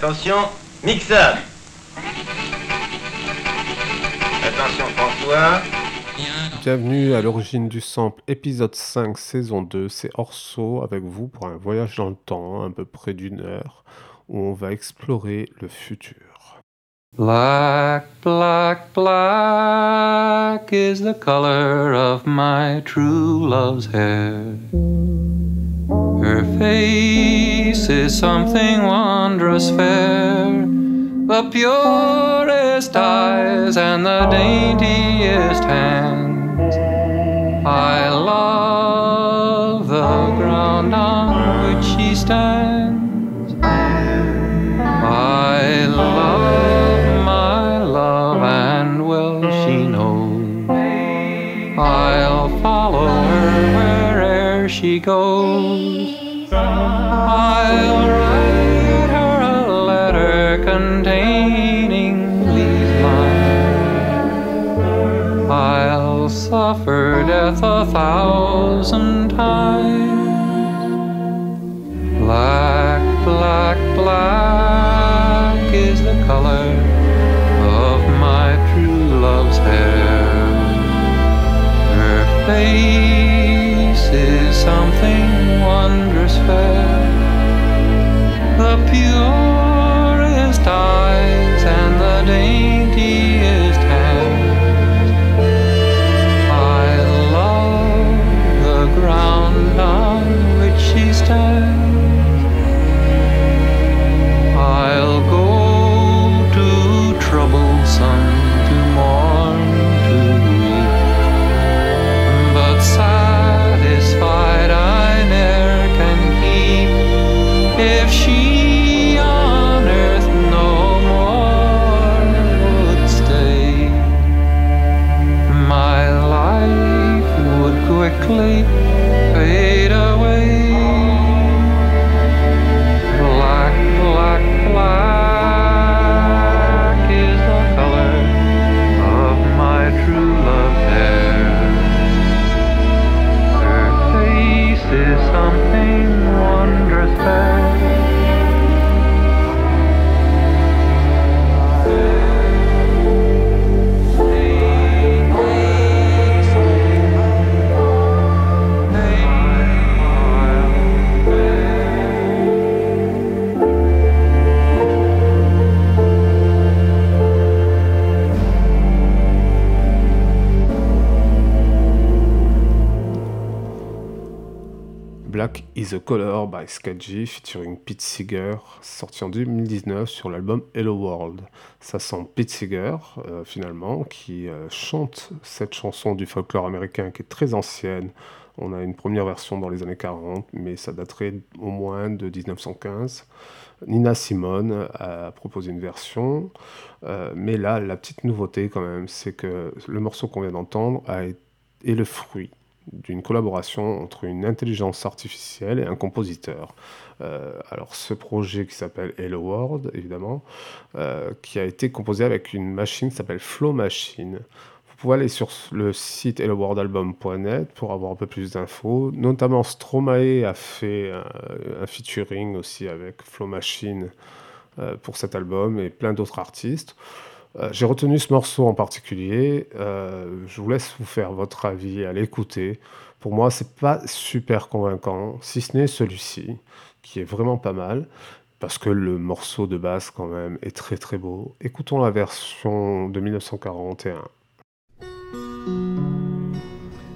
Attention, mixage. Attention François. Bienvenue à l'origine du sample, épisode 5, saison 2. C'est Orso avec vous pour un voyage dans le temps, à peu près d'une heure, où on va explorer le futur. Black, black, black is the color of my true love's hair. Face is something wondrous fair, the purest eyes and the daintiest hands. I love the ground on which she stands. I love my love, and well she knows. I'll follow her where'er she goes. Suffer death a thousand times. Black, black, black is the color of my true love's hair. Her face is something wondrous fair. The purest eyes Black is a Color by Skadji featuring Pete Seeger, sorti en 2019 sur l'album Hello World. Ça sent Pete Seeger, euh, finalement, qui euh, chante cette chanson du folklore américain qui est très ancienne. On a une première version dans les années 40, mais ça daterait au moins de 1915. Nina Simone a proposé une version, euh, mais là, la petite nouveauté quand même, c'est que le morceau qu'on vient d'entendre est le fruit d'une collaboration entre une intelligence artificielle et un compositeur. Euh, alors ce projet qui s'appelle Hello World, évidemment, euh, qui a été composé avec une machine qui s'appelle Flow Machine. Vous pouvez aller sur le site helloworldalbum.net pour avoir un peu plus d'infos. Notamment Stromae a fait un, featuring aussi avec Flow Machine euh, pour cet album et plein d'autres artistes. Euh, J'ai retenu ce morceau en particulier. euh, je vous laisse vous faire votre avis à l'écouter. Pour moi, c'est pas super convaincant, si ce n'est celui-ci, qui est vraiment pas mal, parce que le morceau de basse, quand même, est très très beau. Écoutons la version de 1941.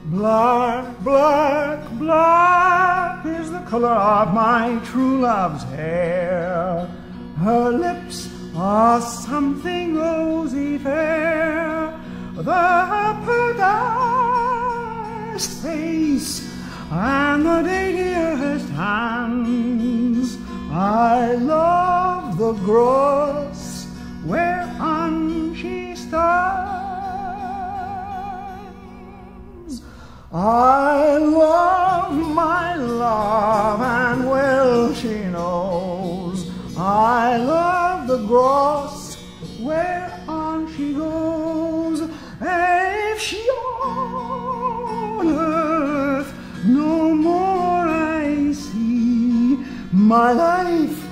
Black, black, black is the color of my true love's hair. Her lips are something rosy fair. The prettiest face and the daintiest hands. I love the grass whereon she stands. I love my love, and well she knows. I love the grass whereon she goes. If she on earth no more I see, my life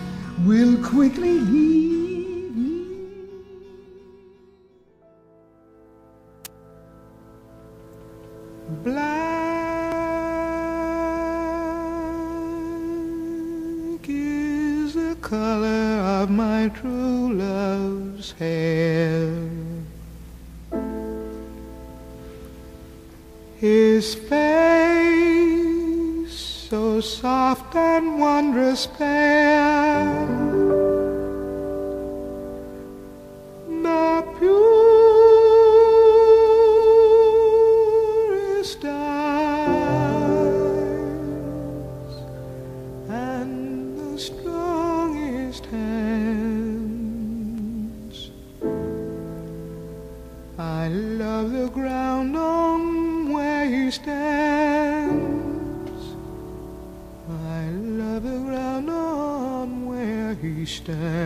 will quickly leave me. Black is the color of my true love's hair. His face so soft and wondrous fair. The purest understand.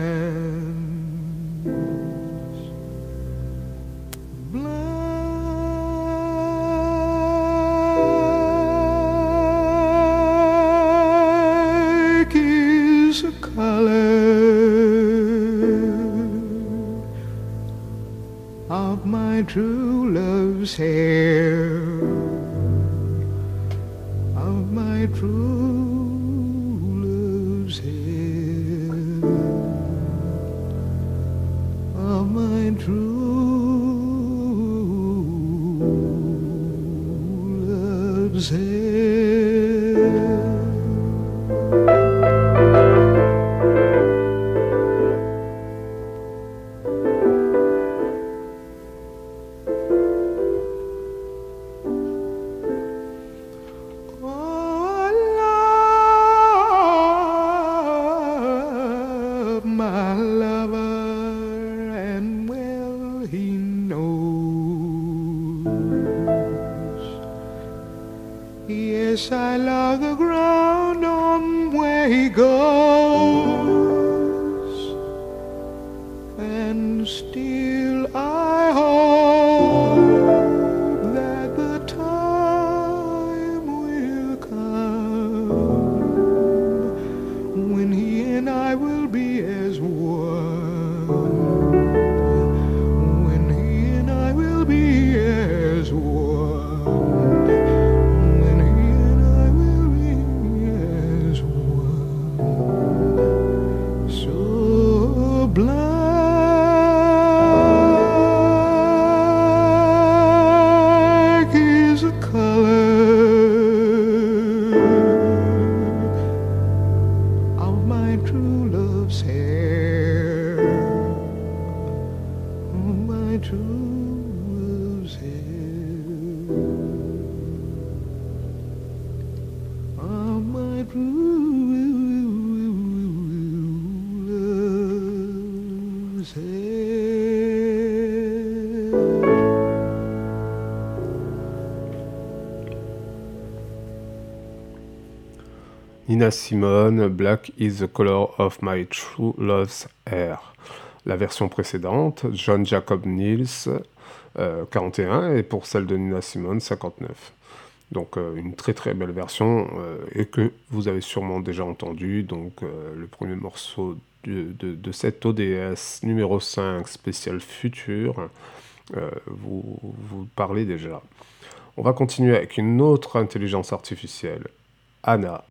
Simone, Black is the color of my true love's hair. La version précédente, John Jacob Niels, euh, 41, et pour celle de Nina Simone, 59. Donc euh, une très très belle version, euh, et que vous avez sûrement déjà entendu. Donc euh, le premier morceau de, cette ODS numéro 5 spécial futur, euh, vous, vous parlez déjà. On va continuer avec une autre intelligence artificielle, Anna.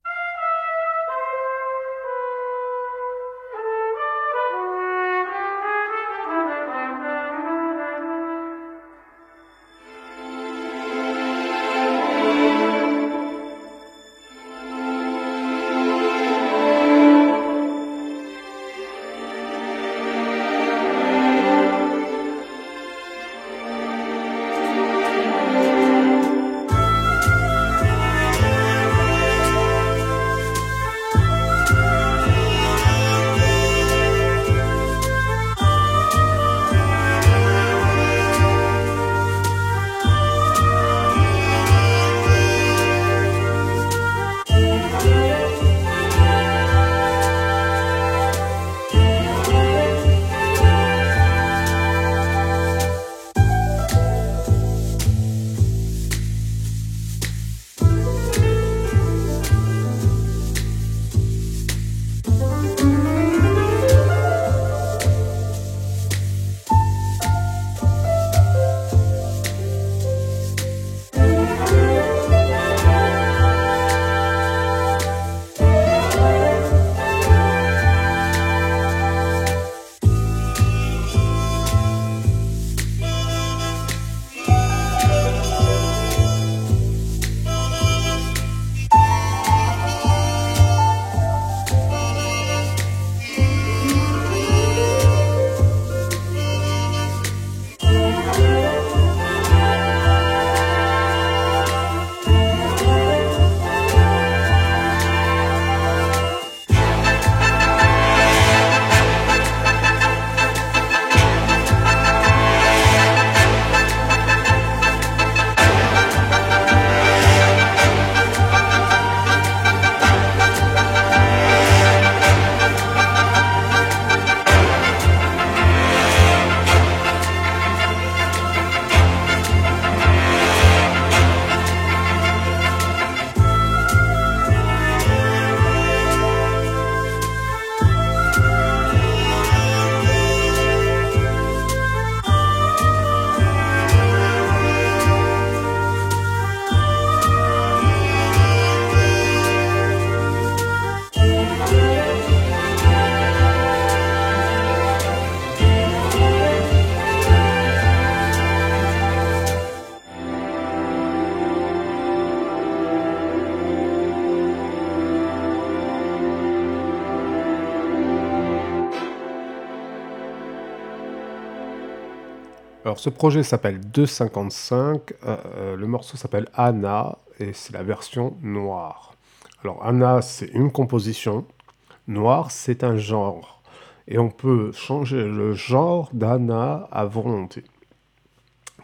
Alors ce projet s'appelle 255, euh, euh, le morceau s'appelle Anna et c'est la version noire. Alors Anna c'est une composition, noir c'est un genre et on peut changer le genre d'Anna à volonté.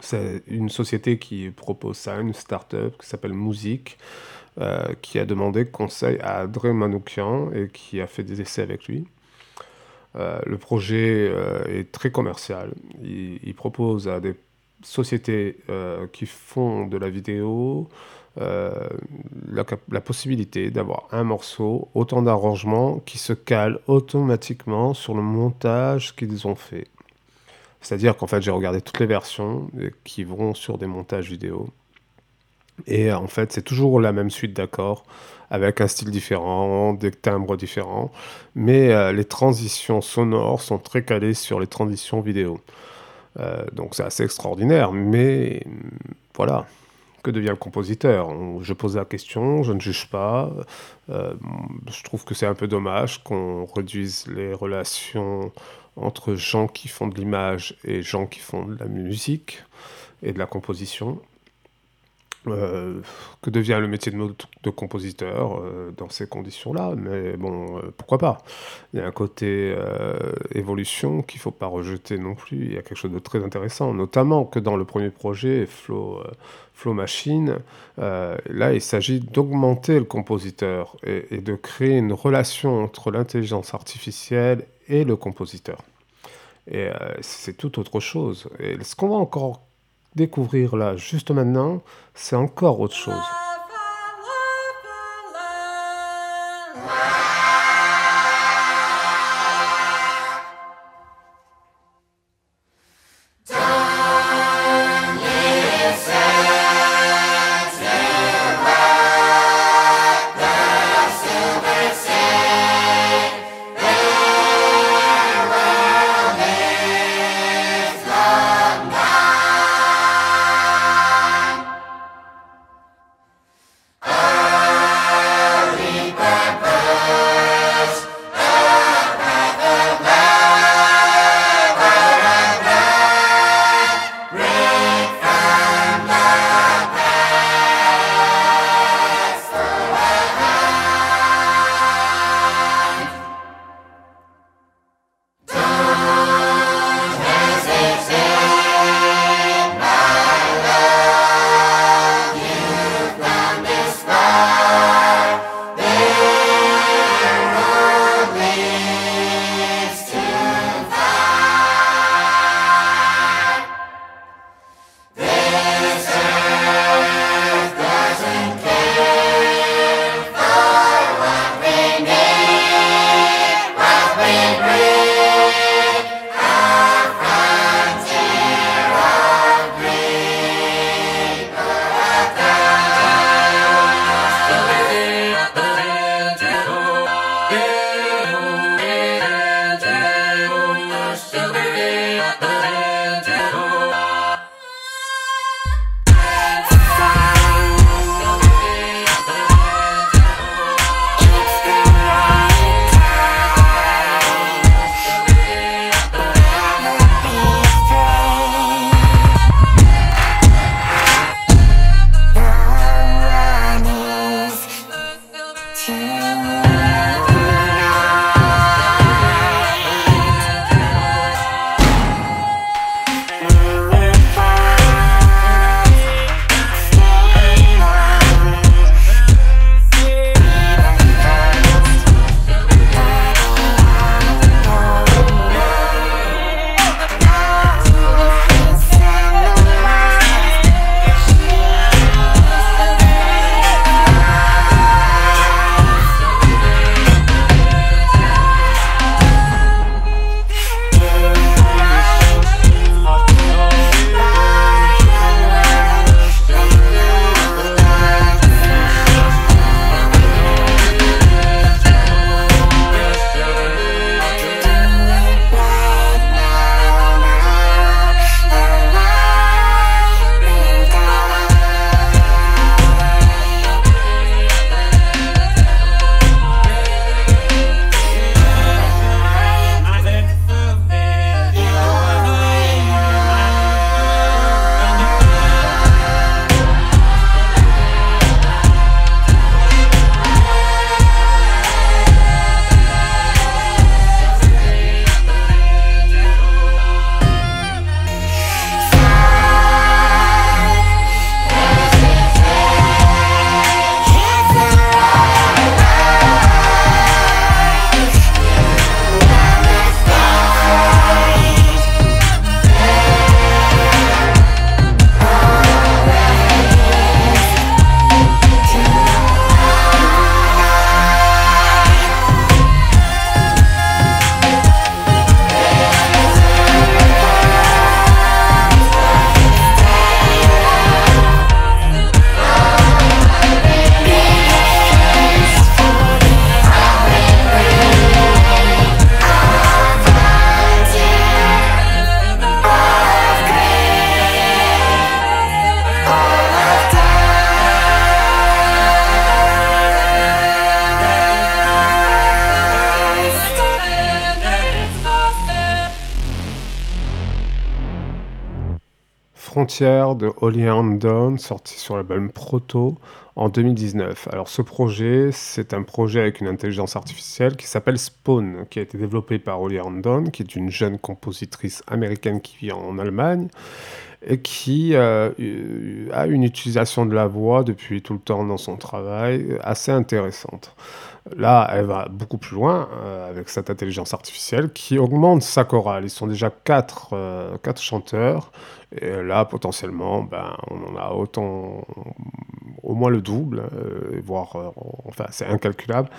C'est une société qui propose ça, une start-up qui s'appelle Musique, euh, qui a demandé conseil à André Manoukian et qui a fait des essais avec lui. Euh, le projet euh, est très commercial. Il, propose à des sociétés euh, qui font de la vidéo la, la possibilité d'avoir un morceau, autant d'arrangements qui se calent automatiquement sur le montage qu'ils ont fait. C'est-à-dire qu'en fait, j'ai regardé toutes les versions qui vont sur des montages vidéo. Et en fait, c'est toujours la même suite d'accords, avec un style différent, des timbres différents, mais euh, les transitions sonores sont très calées sur les transitions vidéo. Euh, donc c'est assez extraordinaire, mais voilà. Que devient le compositeur? Je pose la question, je ne juge pas. Euh, je trouve que c'est un peu dommage qu'on réduise les relations entre gens qui font de l'image et gens qui font de la musique et de la composition. Euh, que devient le métier de, compositeur euh, dans ces conditions-là Mais bon, euh, pourquoi pas? Il y a un côté évolution qu'il ne faut pas rejeter non plus. Il y a quelque chose de très intéressant, notamment que dans le premier projet, Flow, Flow Machine, là, il s'agit d'augmenter le compositeur et, de créer une relation entre l'intelligence artificielle et le compositeur. Et c'est tout autre chose. Et ce qu'on va encore découvrir là, juste maintenant, c'est encore autre chose. De Holly Andon, sorti sur l'album Proto en 2019. Alors ce projet, c'est un projet avec une intelligence artificielle qui s'appelle Spawn, qui a été développé par Holly Andon, qui est une jeune compositrice américaine qui vit en Allemagne et qui euh, a une utilisation de la voix depuis tout le temps dans son travail assez intéressante. Là, elle va beaucoup plus loin euh, avec cette intelligence artificielle qui augmente sa chorale. Ils sont déjà quatre, euh, quatre chanteurs. Et là, potentiellement, ben, on en a autant, au moins le double, euh, voire, enfin, c'est incalculable,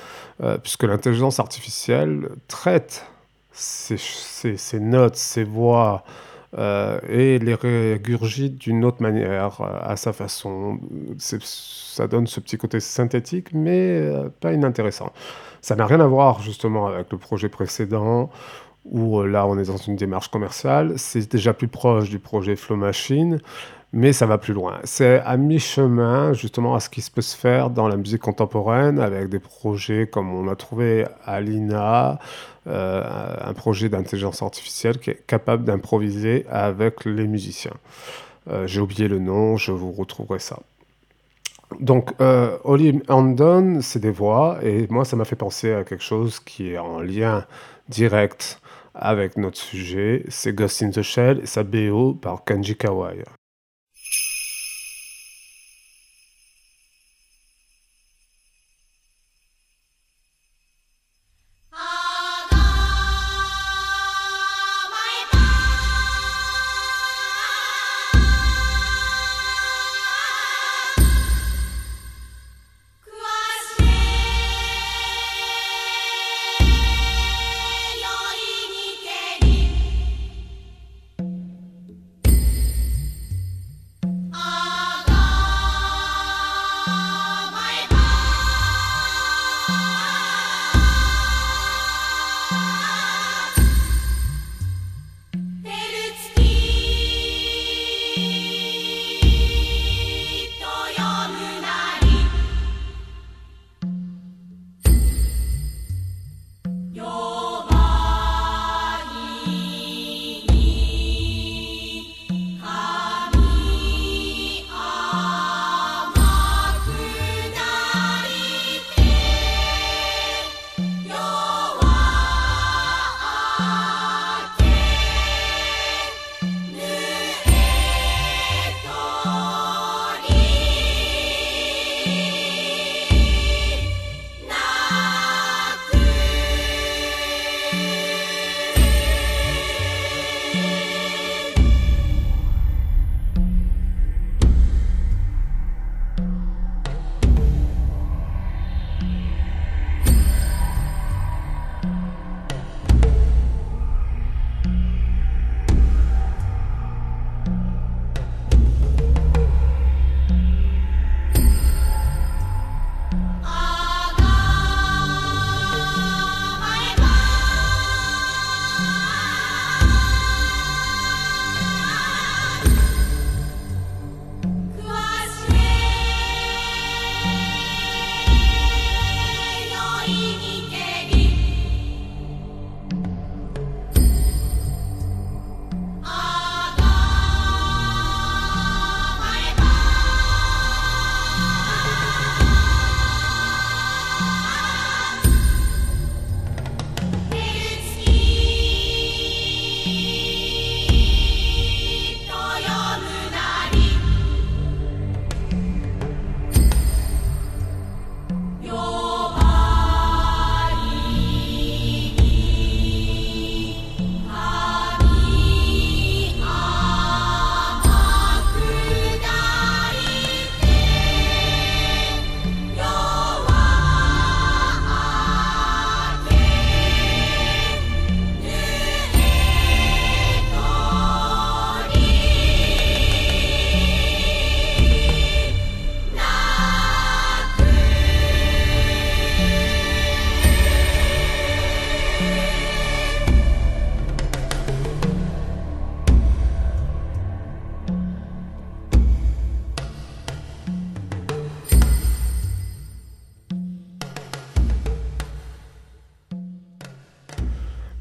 puisque l'intelligence artificielle traite ces notes, ces voix, euh, et les régurgite d'une autre manière, euh, à sa façon. Ça donne ce petit côté synthétique, mais euh, pas inintéressant. Ça n'a rien à voir justement avec le projet précédent, où là on est dans une démarche commerciale. C'est déjà plus proche du projet Flow Machine, mais ça va plus loin. C'est à mi-chemin justement à ce qui se peut se faire dans la musique contemporaine, avec des projets comme on a trouvé à l'INA, euh, un projet d'intelligence artificielle qui est capable d'improviser avec les musiciens. Euh, J'ai oublié le nom, je vous retrouverai ça. Donc, euh, Holly Andon, c'est des voix, et moi, ça m'a fait penser à quelque chose qui est en lien direct avec notre sujet. C'est Ghost in the Shell et sa BO par Kanji Kawai.「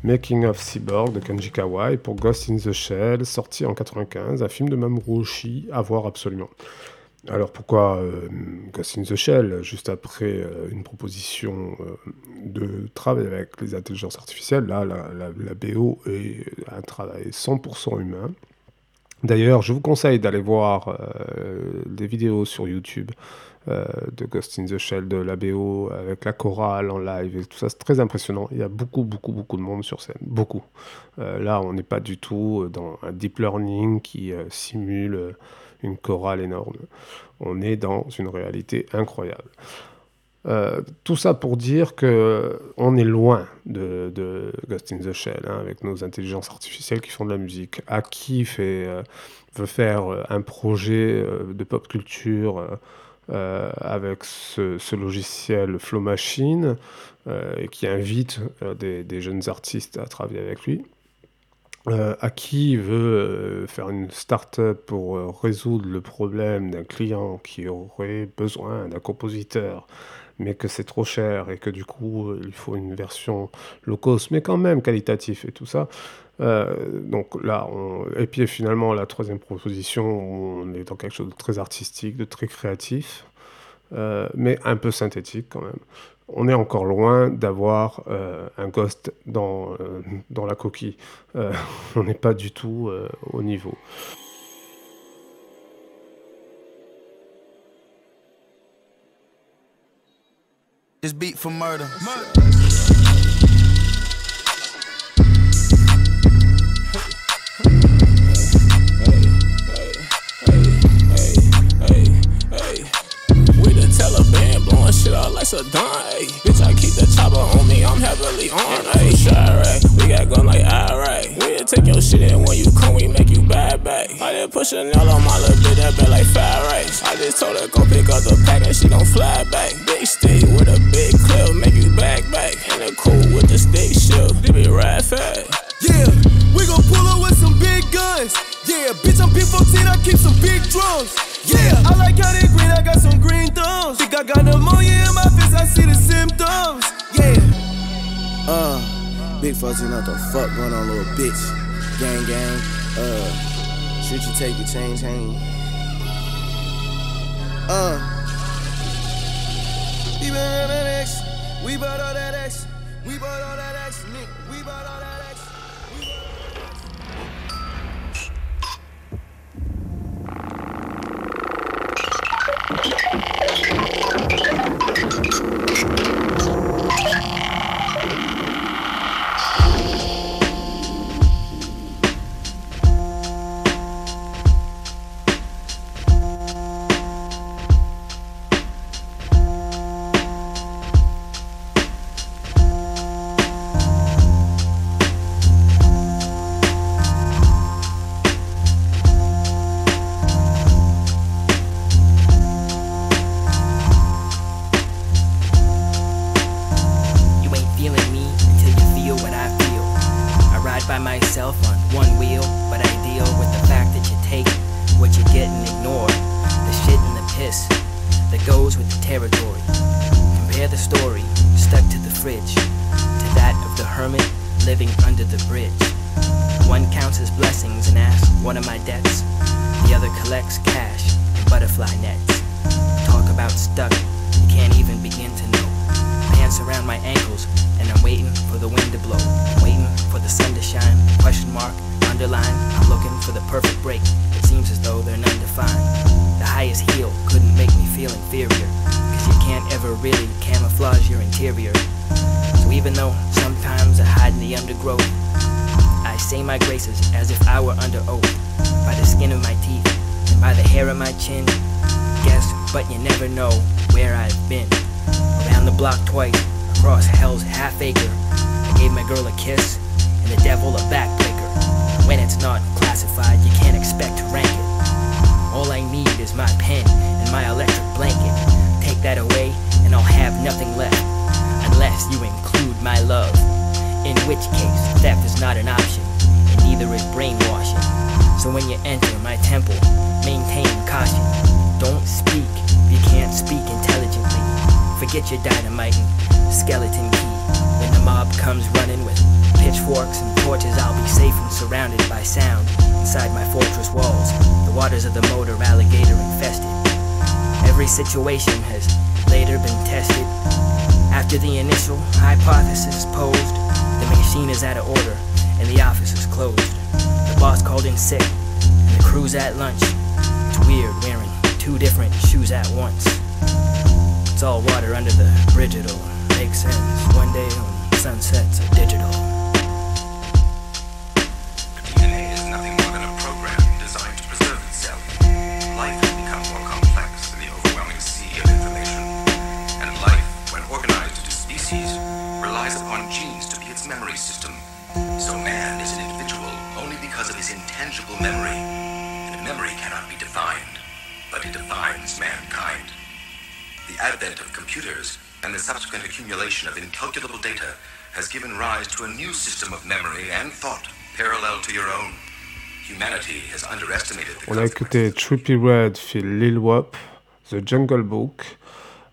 Making of Cyborg de Kenji Kawai pour Ghost in the Shell, sorti en 95, un film de Mamoru Oshii à voir absolument. Alors pourquoi euh, Ghost in the Shell Juste après euh, une proposition euh, de travail avec les intelligences artificielles, là la, la- BO est un travail 100% humain. D'ailleurs, je vous conseille d'aller voir des vidéos sur YouTube de Ghost in the Shell, de la BO avec la chorale en live et tout ça. C'est très impressionnant. Il y a beaucoup, beaucoup, beaucoup de monde sur scène. Beaucoup. Euh, là, on n'est pas du tout dans un deep learning qui euh, simule euh, une chorale énorme. On est dans une réalité incroyable. Euh, tout ça pour dire que on est loin de, de Ghost in the Shell hein, avec nos intelligences artificielles qui font de la musique. Aki fait, euh, veut faire euh, un projet euh, de pop culture euh, euh, avec ce, logiciel Flow Machine euh, qui invite euh, des, jeunes artistes à travailler avec lui. Euh, Aki veut euh, faire une start-up pour euh, résoudre le problème d'un client qui aurait besoin d'un compositeur, mais que c'est trop cher et que du coup euh, il faut une version low cost, mais quand même qualitatif et tout ça. Euh, donc là, on... et puis finalement la troisième proposition, on est dans quelque chose de très artistique, de très créatif, euh, mais un peu synthétique quand même. On est encore loin d'avoir euh, un ghost dans, euh, dans la coquille. Euh, on n'est pas du tout euh, au niveau. This beat for murder. With blowing shit out like Saddam. Bitch, I keep the chopper on me, I'm heavily armed. Ay. Chirac, we got gun like Iraq. We'll take your shit in when you come, we make you bad back. I did push a nail on my little bitch, that bet like fire rice. I just told her go pick up the pack and she gon' fly back. Big stick with a big clip, make you back back. And the cool with the stick shift, they be ride fast. Yeah, we gon' pull up with some big guns. Yeah, bitch, I'm B14, I keep some big drums. Yeah, I like how they green, I got some green thumbs. Think I got pneumonia in my face, I see the symptoms. Yeah. Uh, big 14, what the fuck going on, little bitch? Gang, gang. Uh, should you take your chain, chain? Uh. We bought all that X, we bought all that X, we bought all that X, nigga, we bought all that memory system. So man is an individual only because of his intangible memory. And memory cannot be defined, but it defines mankind. The advent of computers and the subsequent accumulation of incalculable data has given rise to a new system of memory and thought parallel to your own. Humanity has underestimated the On a écouté Trippy Red fait Lil Wop, The Jungle Book,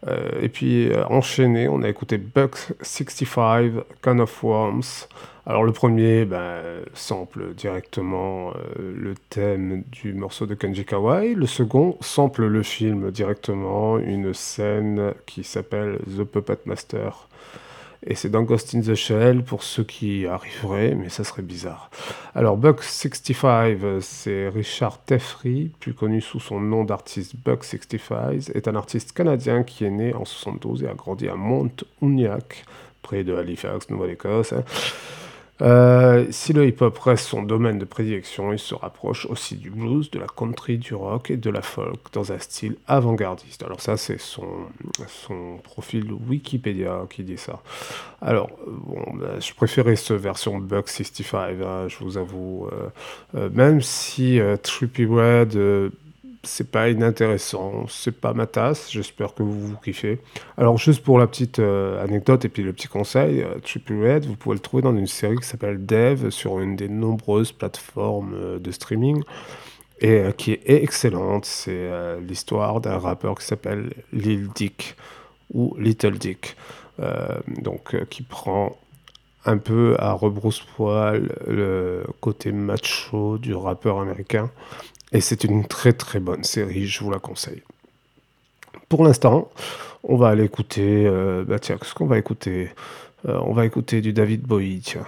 euh, et puis euh, enchaîné, on a écouté Buck 65, Can of Worms. Alors le premier ben, sample directement euh, le thème du morceau de Kenji Kawai. Le second sample le film directement, une scène qui s'appelle The Puppet Master. Et c'est dans Ghost in the Shell pour ceux qui arriveraient, mais ça serait bizarre. Alors, Buck65, euh, c'est Richard Teffry, plus connu sous son nom d'artiste Buck65, est un artiste canadien qui est né en 72 et a grandi à Mount Uniacke, près de Halifax, Nouvelle-Écosse. hein. Euh, si le hip-hop reste son domaine de prédilection, il se rapproche aussi du blues, de la country, du rock et de la folk dans un style avant-gardiste. Alors ça, c'est son, son profil Wikipédia qui dit ça. Alors, bon, ben, je préférais cette version Buck 65, hein, je vous avoue. euh, euh, même si Trippy Red, c'est pas inintéressant, c'est pas ma tasse, j'espère que vous vous kiffez. Alors juste pour la petite euh, anecdote et puis le petit conseil, euh, Trippy Red, vous pouvez le trouver dans une série qui s'appelle Dev sur une des nombreuses plateformes euh, de streaming et euh, qui est excellente. C'est l'histoire d'un rappeur qui s'appelle Lil Dick ou Little Dick, donc qui prend un peu à rebrousse-poil le côté macho du rappeur américain. Et c'est une très très bonne série, je vous la conseille. Pour l'instant, on va aller écouter. euh, bah tiens, qu'est-ce qu'on va écouter? Euh, On va écouter du David Bowie, tiens.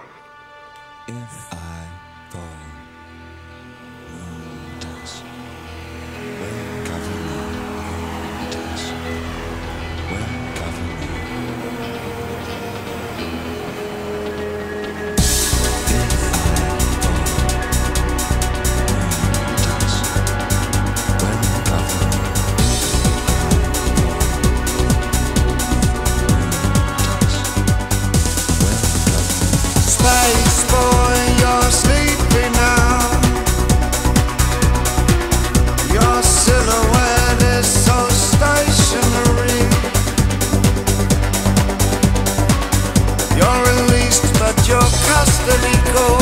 Puerto Rico.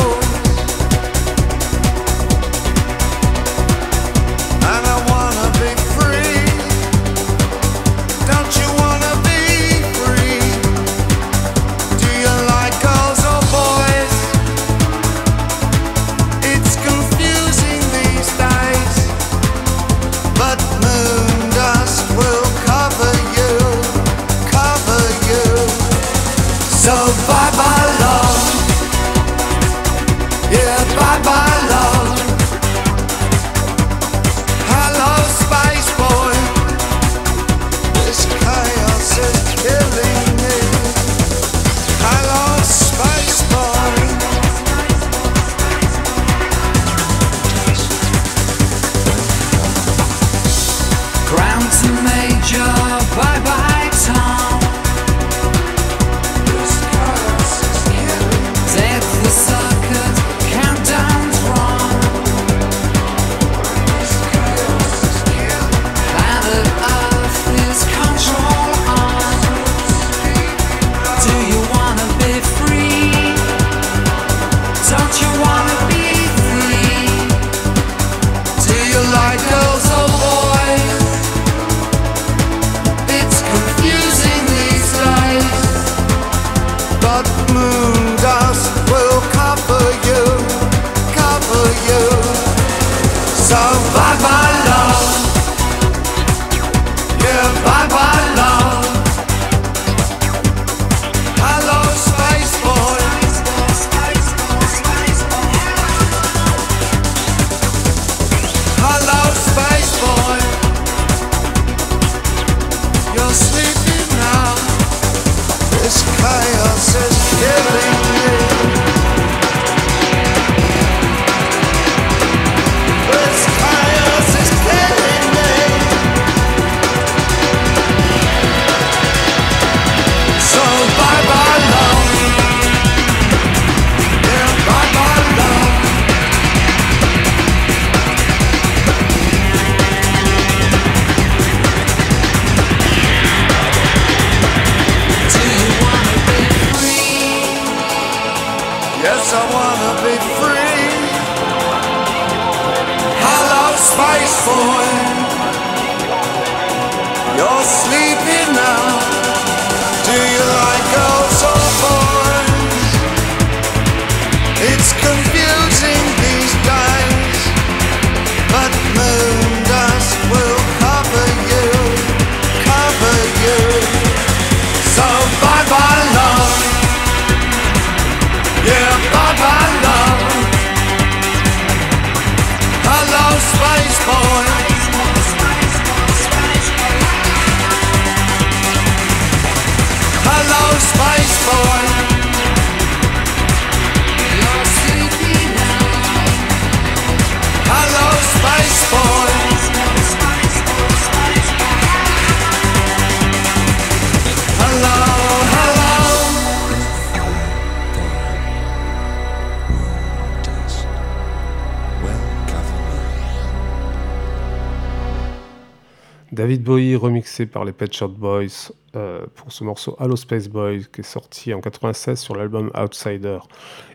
David Bowie remixé par les Pet Shop Boys euh, pour ce morceau Hello Space Boys qui est sorti en 96 sur l'album Outsider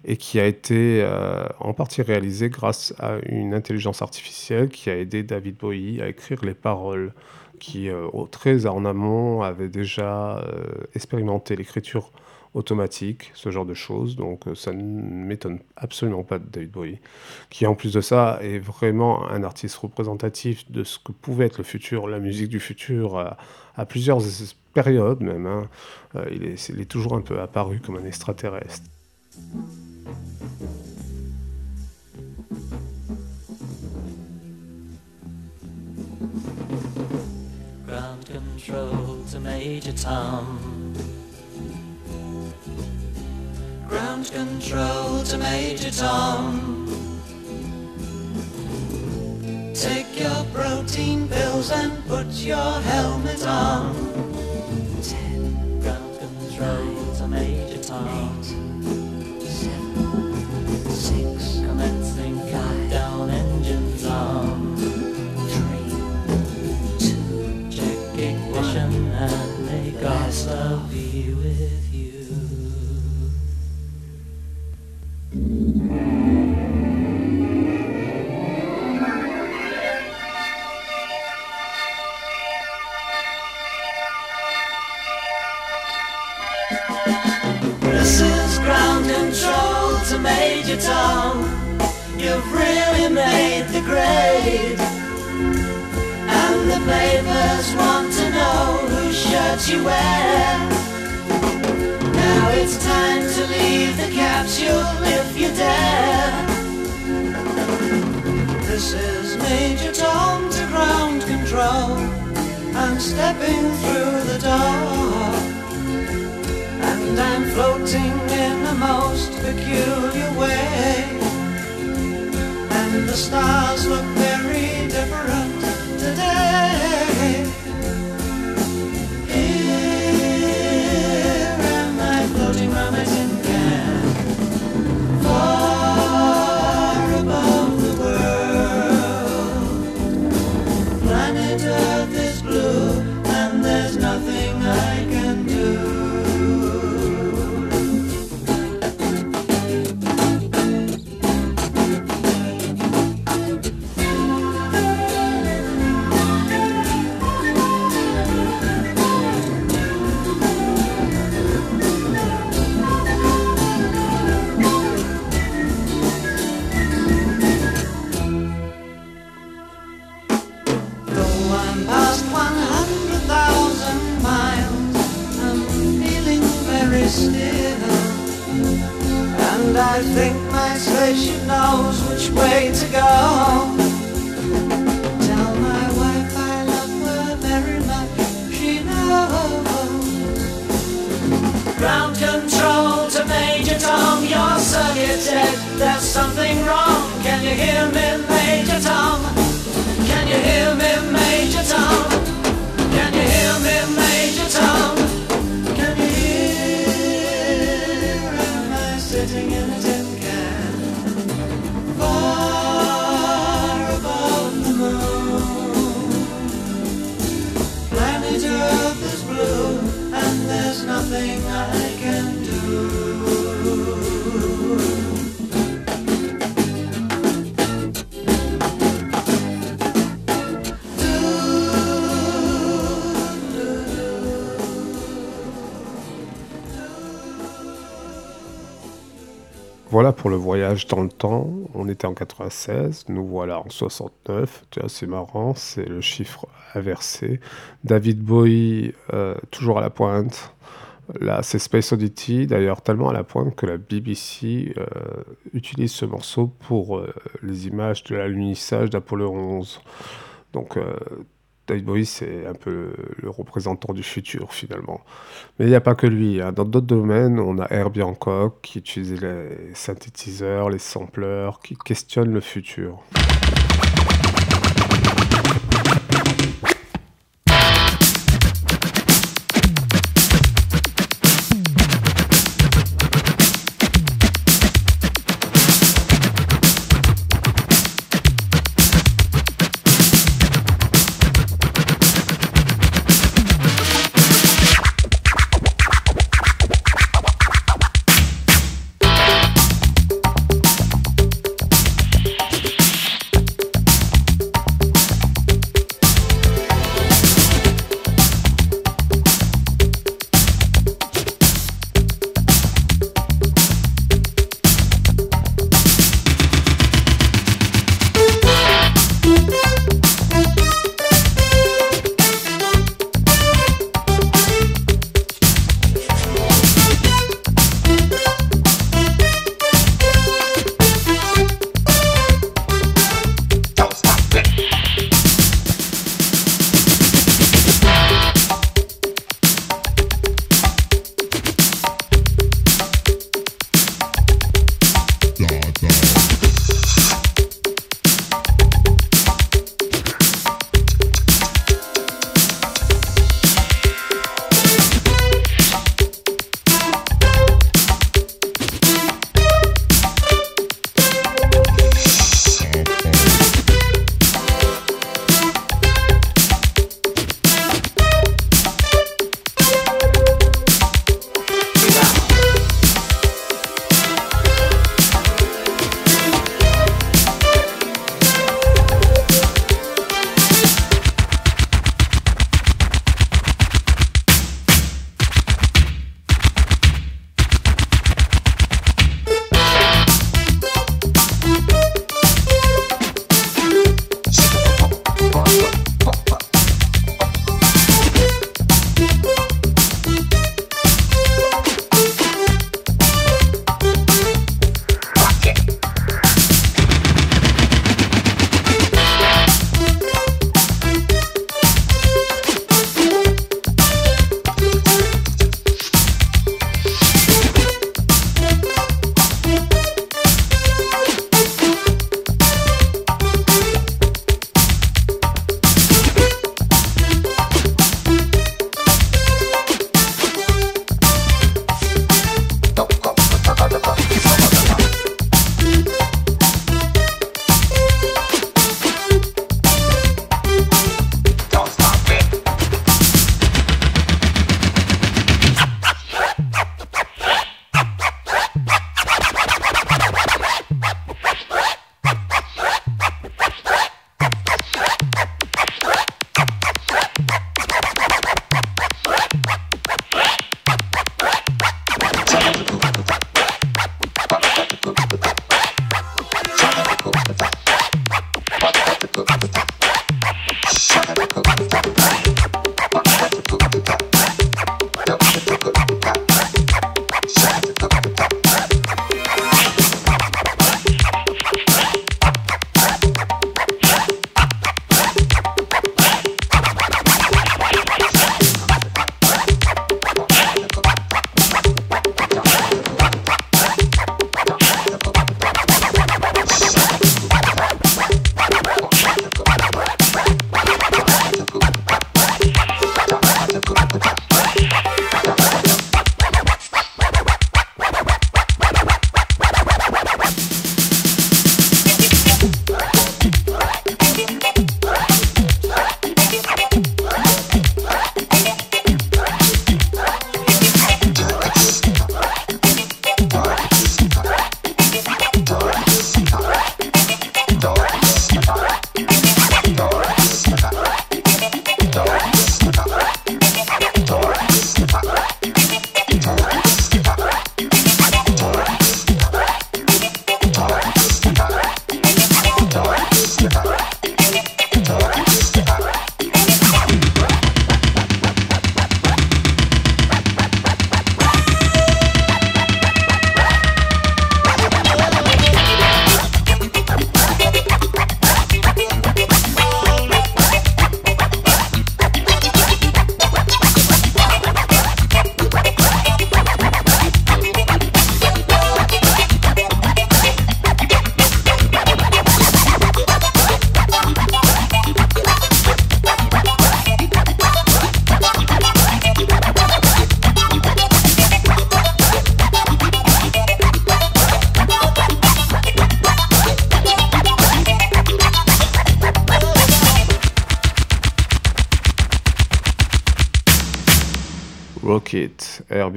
et qui a été euh, en partie réalisé grâce à une intelligence artificielle qui a aidé David Bowie à écrire les paroles qui euh, très en amont avait déjà euh, expérimenté l'écriture automatique, ce genre de choses. Donc euh, ça ne m'étonne absolument pas de David Bowie, qui en plus de ça est vraiment un artiste représentatif de ce que pouvait être le futur, la musique du futur, à, à plusieurs es- périodes même. hein. Euh, il, est, toujours un peu apparu comme un extraterrestre. Control to Major Tom. Ground control to Major Tom. Take your protein pills and put your helmet on. Ten. Ground control to Major Tom. Seven. Six. Commencing countdown engines on. Three. Check ignition and God's love to Major Tom. You've really made the grade. And the papers want to know whose shirt you wear. Now it's time to leave the capsule if you dare. This is Major Tom to ground control. I'm stepping through the door. And I'm floating in a most peculiar way. And the stars look very different today. I think my spaceship knows which way to go. Tell my wife I love her very much, she knows. Ground control to Major Tom, your circuit's dead. There's something wrong. Can you hear me, Major Tom? Can you hear me, Major Tom? Voilà pour le voyage dans le temps. On était en 96, nous voilà en 69. Tu vois, c'est marrant, c'est le chiffre inversé. David Bowie, euh, toujours à la pointe. Là, c'est Space Oddity, d'ailleurs tellement à la pointe que la BBC euh, utilise ce morceau pour euh, les images de l'alunissage d'Apollo 11. Donc, David Bowie, c'est un peu le, représentant du futur finalement. Mais il n'y a pas que lui. hein. Dans d'autres domaines, on a Herbie Hancock qui utilise les synthétiseurs, les sampleurs, qui questionne le futur.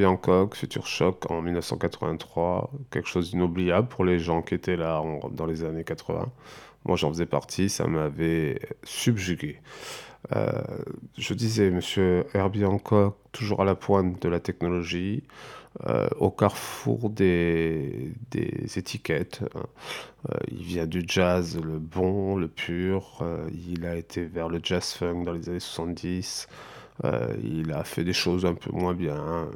Hancock, Future Shock en 1983, quelque chose d'inoubliable pour les gens qui étaient là en- dans les années 80. Moi j'en faisais partie, ça m'avait subjugué. Euh, je disais, monsieur Herbie Hancock, toujours à la pointe de la technologie, euh, au carrefour des, des étiquettes. hein. Euh, il vient du jazz, le bon, le pur. il a été vers le jazz funk dans les années 70. Euh, il a fait des choses un peu moins bien. euh,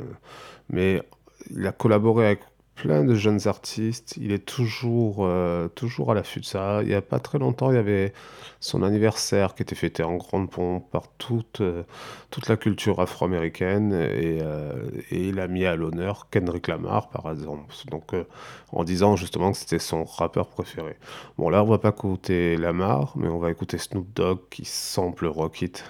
mais il a collaboré avec plein de jeunes artistes. Il est toujours, euh, toujours à l'affût de ça. Il n'y a pas très longtemps, il y avait son anniversaire qui était fêté en grande pompe par toute, euh, toute la culture afro-américaine. Et, il a mis à l'honneur Kendrick Lamar, par exemple. Donc, en disant justement que c'était son rappeur préféré. Bon, là, on va pas écouter Lamar, mais on va écouter Snoop Dogg qui sample Rocket.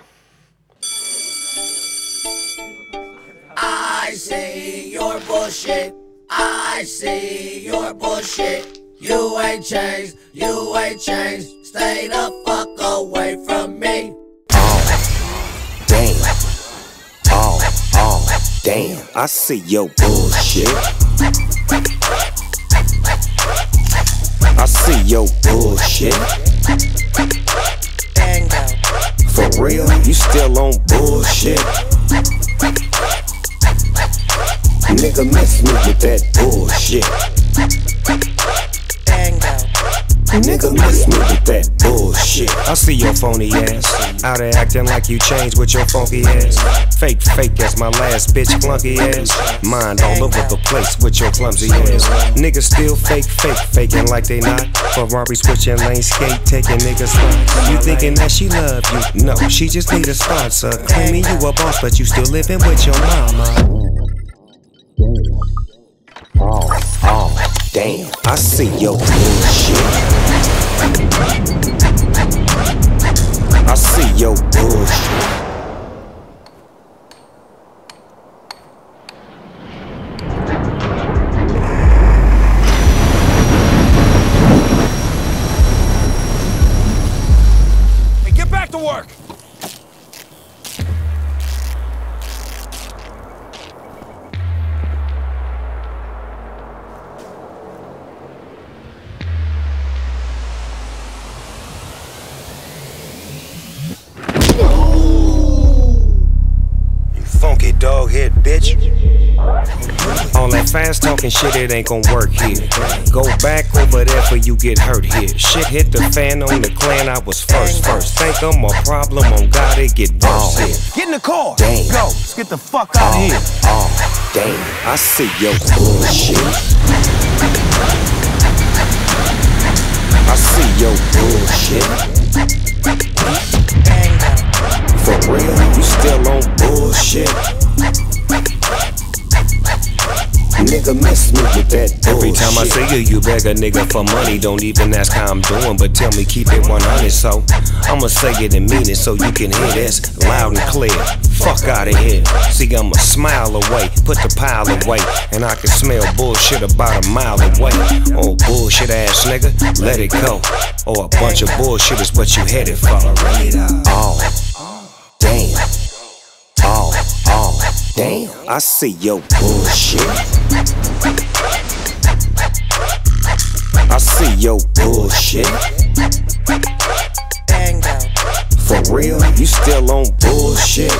I see your bullshit. I see your bullshit. You ain't changed. You ain't changed. Stay the fuck away from me. Damn. Oh, oh, damn. I see your bullshit. I see your bullshit. For real, you still on bullshit. Nigga, miss me with that bullshit. Nigga, miss me with that bullshit. I see your phony ass. Out there acting like you changed with your funky ass. Fake, fake as my last bitch, clunky ass. Mind all over the place with your clumsy ass. Niggas still fake, fake, faking like they not. Ferrari switching lane, skate, taking niggas spots. You thinking that she love you? No, she just need a sponsor. Claiming you a boss, but you still living with your mama. Oh, oh, damn. I see your bullshit. I see your bullshit. Talking shit, it ain't gon' work here. Go back over there for you get hurt here. Shit hit the fan on the clan, I was first, first. Think I'm a problem on God, it get worse here. Get in the car! Damn. Go! Let's get the fuck out of oh, here! Oh, damn, I see your bullshit. I see your bullshit. For real, you still on bullshit. Nigga, miss me with that bullshit. Every time I see you, you beg a nigga for money. Don't even ask how I'm doing, but tell me keep it 100. So I'ma say it and mean it so you can hear this loud and clear. Fuck out of here. See, I'm a smile away, put the pile away, and I can smell bullshit about a mile away. Oh, bullshit ass nigga, let it go. Or a bunch of bullshit is what you headed for. Oh, damn. Oh, oh, damn. I see your bullshit. I see your bullshit. For real, you still on bullshit.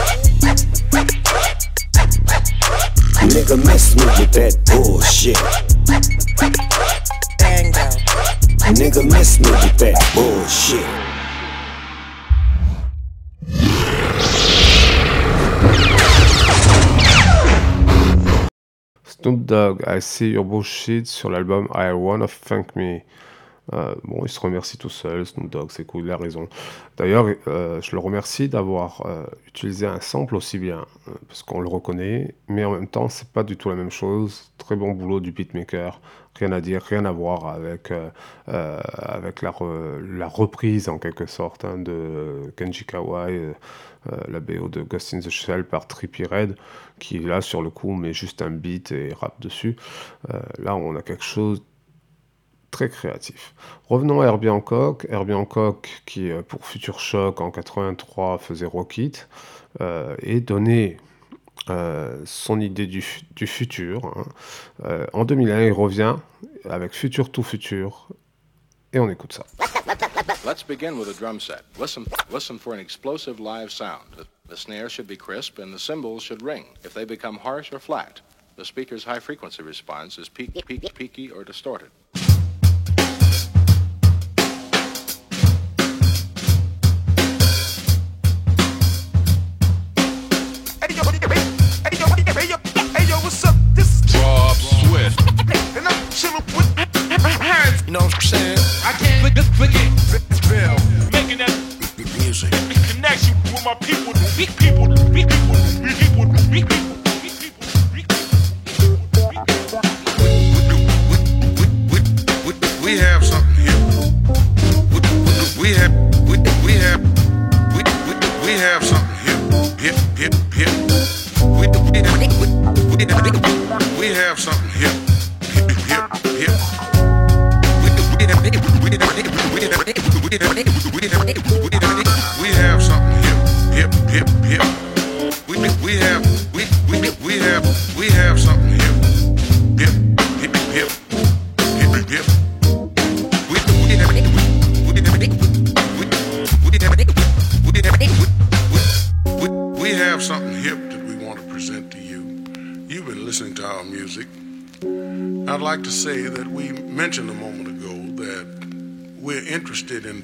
Nigga, miss me with that bullshit. Nigga, miss me with that bullshit. Snoop Dogg, I See Your Bullshit sur l'album I Wanna Thank Me. Euh, bon, il se remercie tout seul, Snoop Dogg, c'est cool, il a raison. D'ailleurs, euh, je le remercie d'avoir euh, utilisé un sample aussi bien, parce qu'on le reconnaît, mais en même temps, c'est pas du tout la même chose. Très bon boulot du beatmaker, rien à dire, rien à voir avec, avec la, la reprise en quelque sorte hein, de Kenji Kawai, la BO de Ghost in the Shell par Trippie Red, qui là sur le coup met juste un beat et rappe dessus. Euh, là, on a quelque chose très créatif. Revenons à Herbie Hancock. Herbie Hancock, qui euh, pour Future Shock en 83 faisait Rocket, euh, et donnait euh, son idée du, fu- du futur. hein. En 2001, il revient avec Future to Future. Et on écoute ça. Let's begin with a drum set. Listen for an explosive live sound. The, snare should be crisp and the cymbals should ring. If they become harsh or flat, the speaker's high frequency response is peak, peak, peaky or distorted. You know what I'm saying? I can't Bill. Making that my people, the weak people, the weak people, the weak people, the weak people. We have something here. We, we, we have, we, we have, we, we, we have something here. Here, here, here. We, we, have, we, we, we have something here. Here, here. We, we, have, we, have, we, we, we, music. I'd like to say that we mentioned a moment ago that we're interested in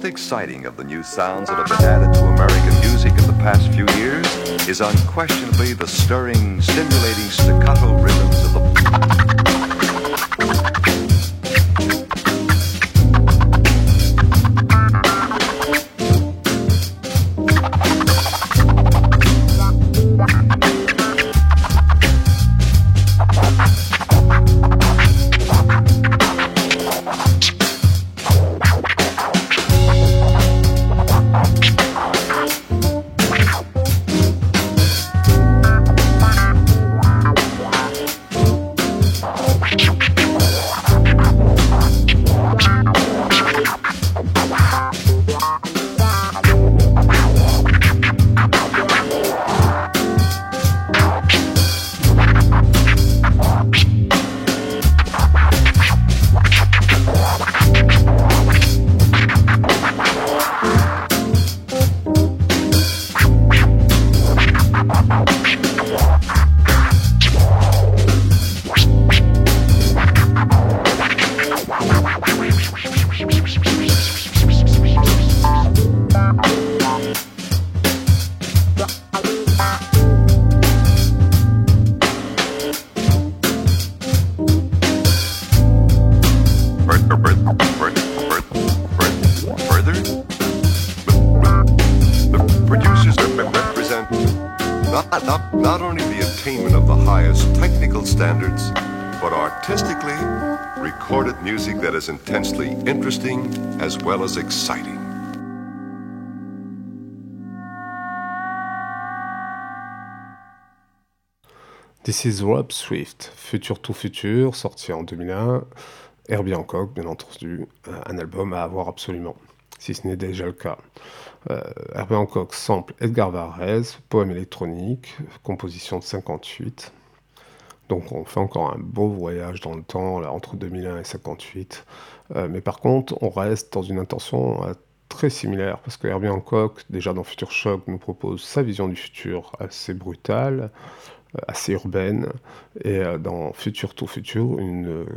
most exciting of the new sounds that have been added to American music in the past few years is unquestionably the stirring, stimulating staccato rhythms of the as. This is Rob Swift, Future to Future, sorti en 2001. Herbie Hancock, bien entendu, euh, un album à avoir absolument, si ce n'est déjà le cas. Euh, Herbie Hancock sample Edgar Varese, poème électronique, composition de 58. Donc on fait encore un beau voyage dans le temps, entre 2001 et 58. Euh, mais par contre, on reste dans une intention euh, très similaire, parce que Herbie Hancock, déjà dans Future Shock, nous propose sa vision du futur assez brutale, euh, assez urbaine, et dans Future to Future,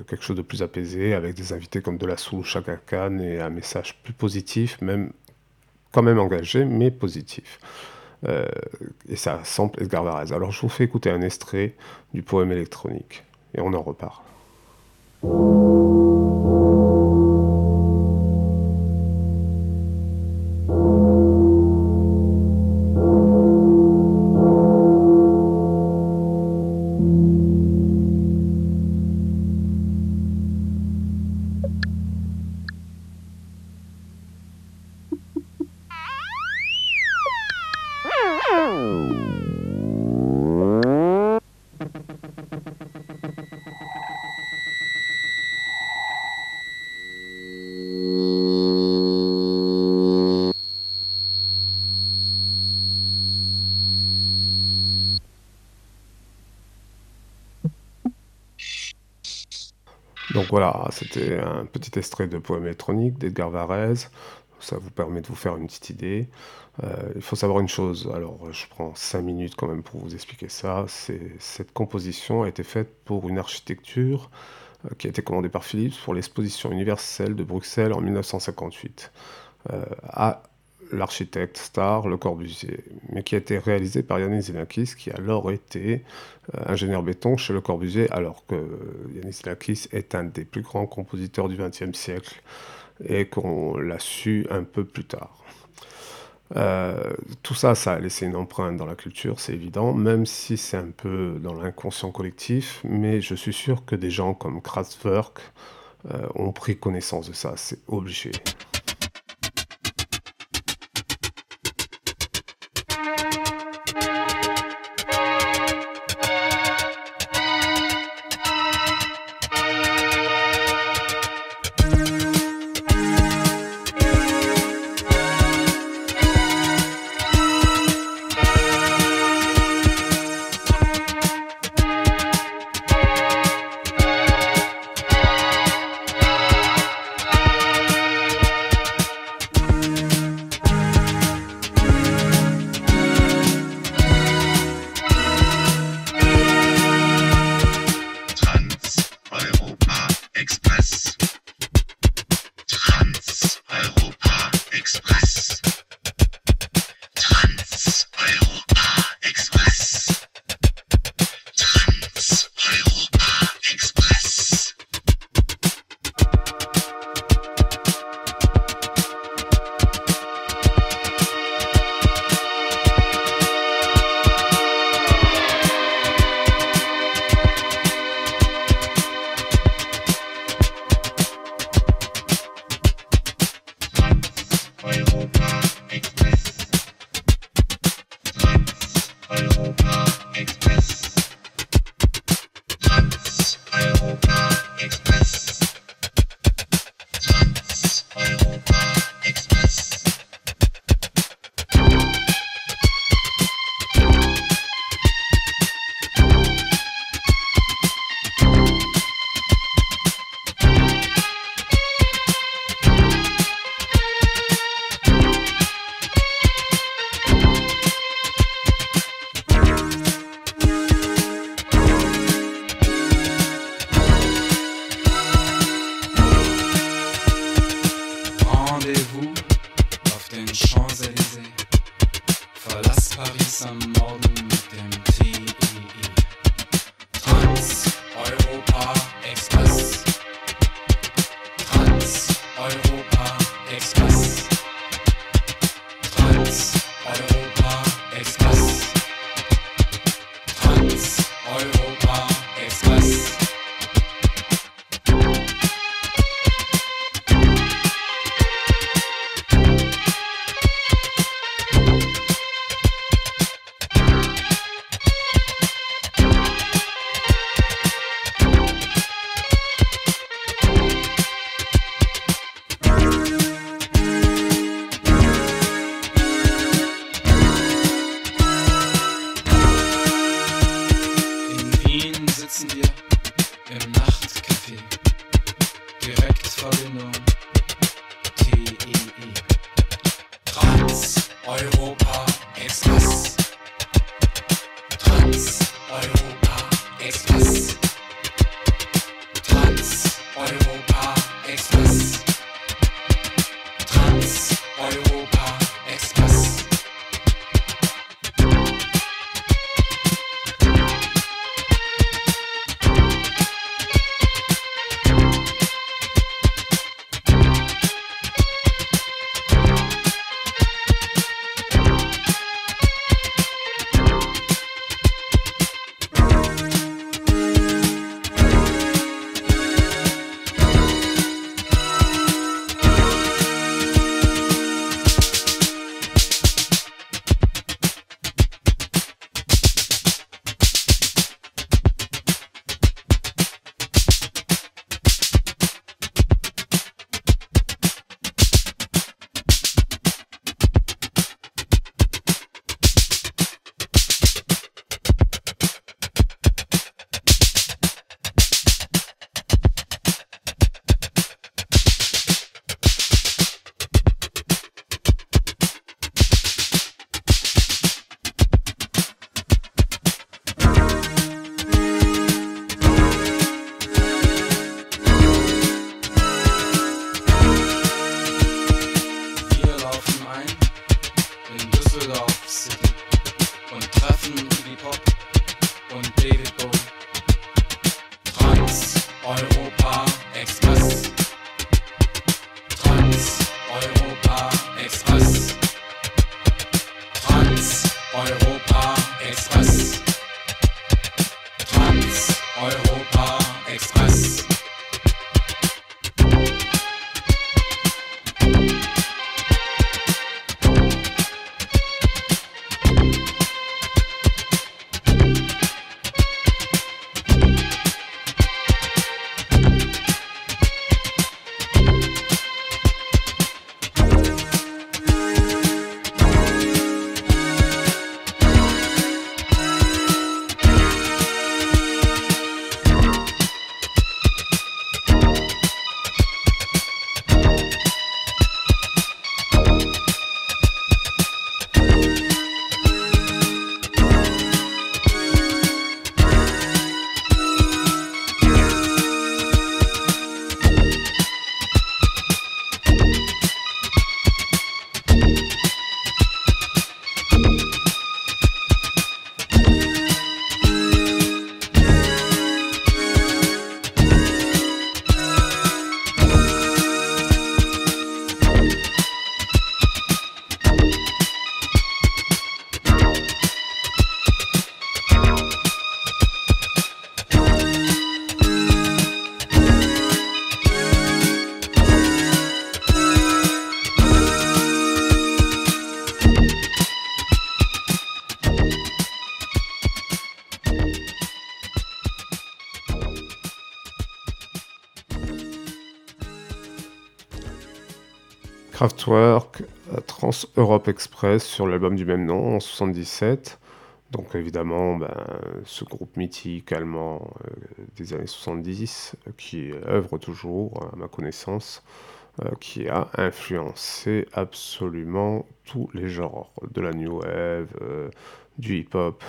quelque chose de plus apaisé, avec des invités comme De La Soul, Chaka Khan, et un message plus positif, même quand même engagé, mais positif. Euh, et ça sample Edgar Varese. Alors je vous fais écouter un extrait du poème électronique, et on en repart. C'était un petit extrait de poème électronique d'Edgar Varese. Ça vous permet de vous faire une petite idée. Euh, il faut savoir une chose, alors je prends 5 minutes quand même pour vous expliquer ça. Cette composition a été faite pour une architecture euh, qui a été commandée par Philips pour l'exposition universelle de Bruxelles en 1958 euh, à l'architecte star Le Corbusier, mais qui a été réalisée par Yanis Xenakis, qui alors été euh, ingénieur béton chez Le Corbusier, alors que Yanis Xenakis est un des plus grands compositeurs du XXe siècle et qu'on l'a su un peu plus tard. Euh, tout ça, ça a laissé une empreinte dans la culture, c'est évident, même si c'est un peu dans l'inconscient collectif, mais je suis sûr que des gens comme Kraftwerk euh, ont pris connaissance de ça, c'est obligé. Kraftwerk, euh, Trans Europe Express sur l'album du même nom en 77. Donc évidemment, ben, ce groupe mythique allemand euh, des années 70 euh, qui œuvre toujours, à ma connaissance, qui a influencé absolument tous les genres, de la new wave, du hip-hop,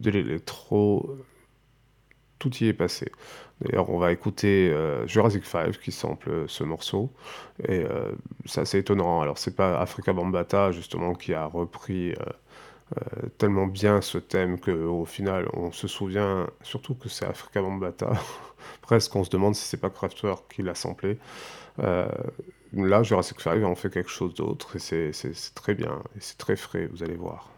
de l'électro, tout y est passé. D'ailleurs, on va écouter euh, Jurassic 5 qui sample ce morceau. Et euh, c'est assez étonnant. Alors, c'est pas Africa Bambata, justement, qui a repris euh, euh, tellement bien ce thème qu'au final, on se souvient surtout que c'est Africa Bambata. Presque, on se demande si c'est pas Kraftwerk qui l'a samplé. Euh, là, Jurassic 5 en fait quelque chose d'autre et c'est très bien. Et c'est très frais, vous allez voir.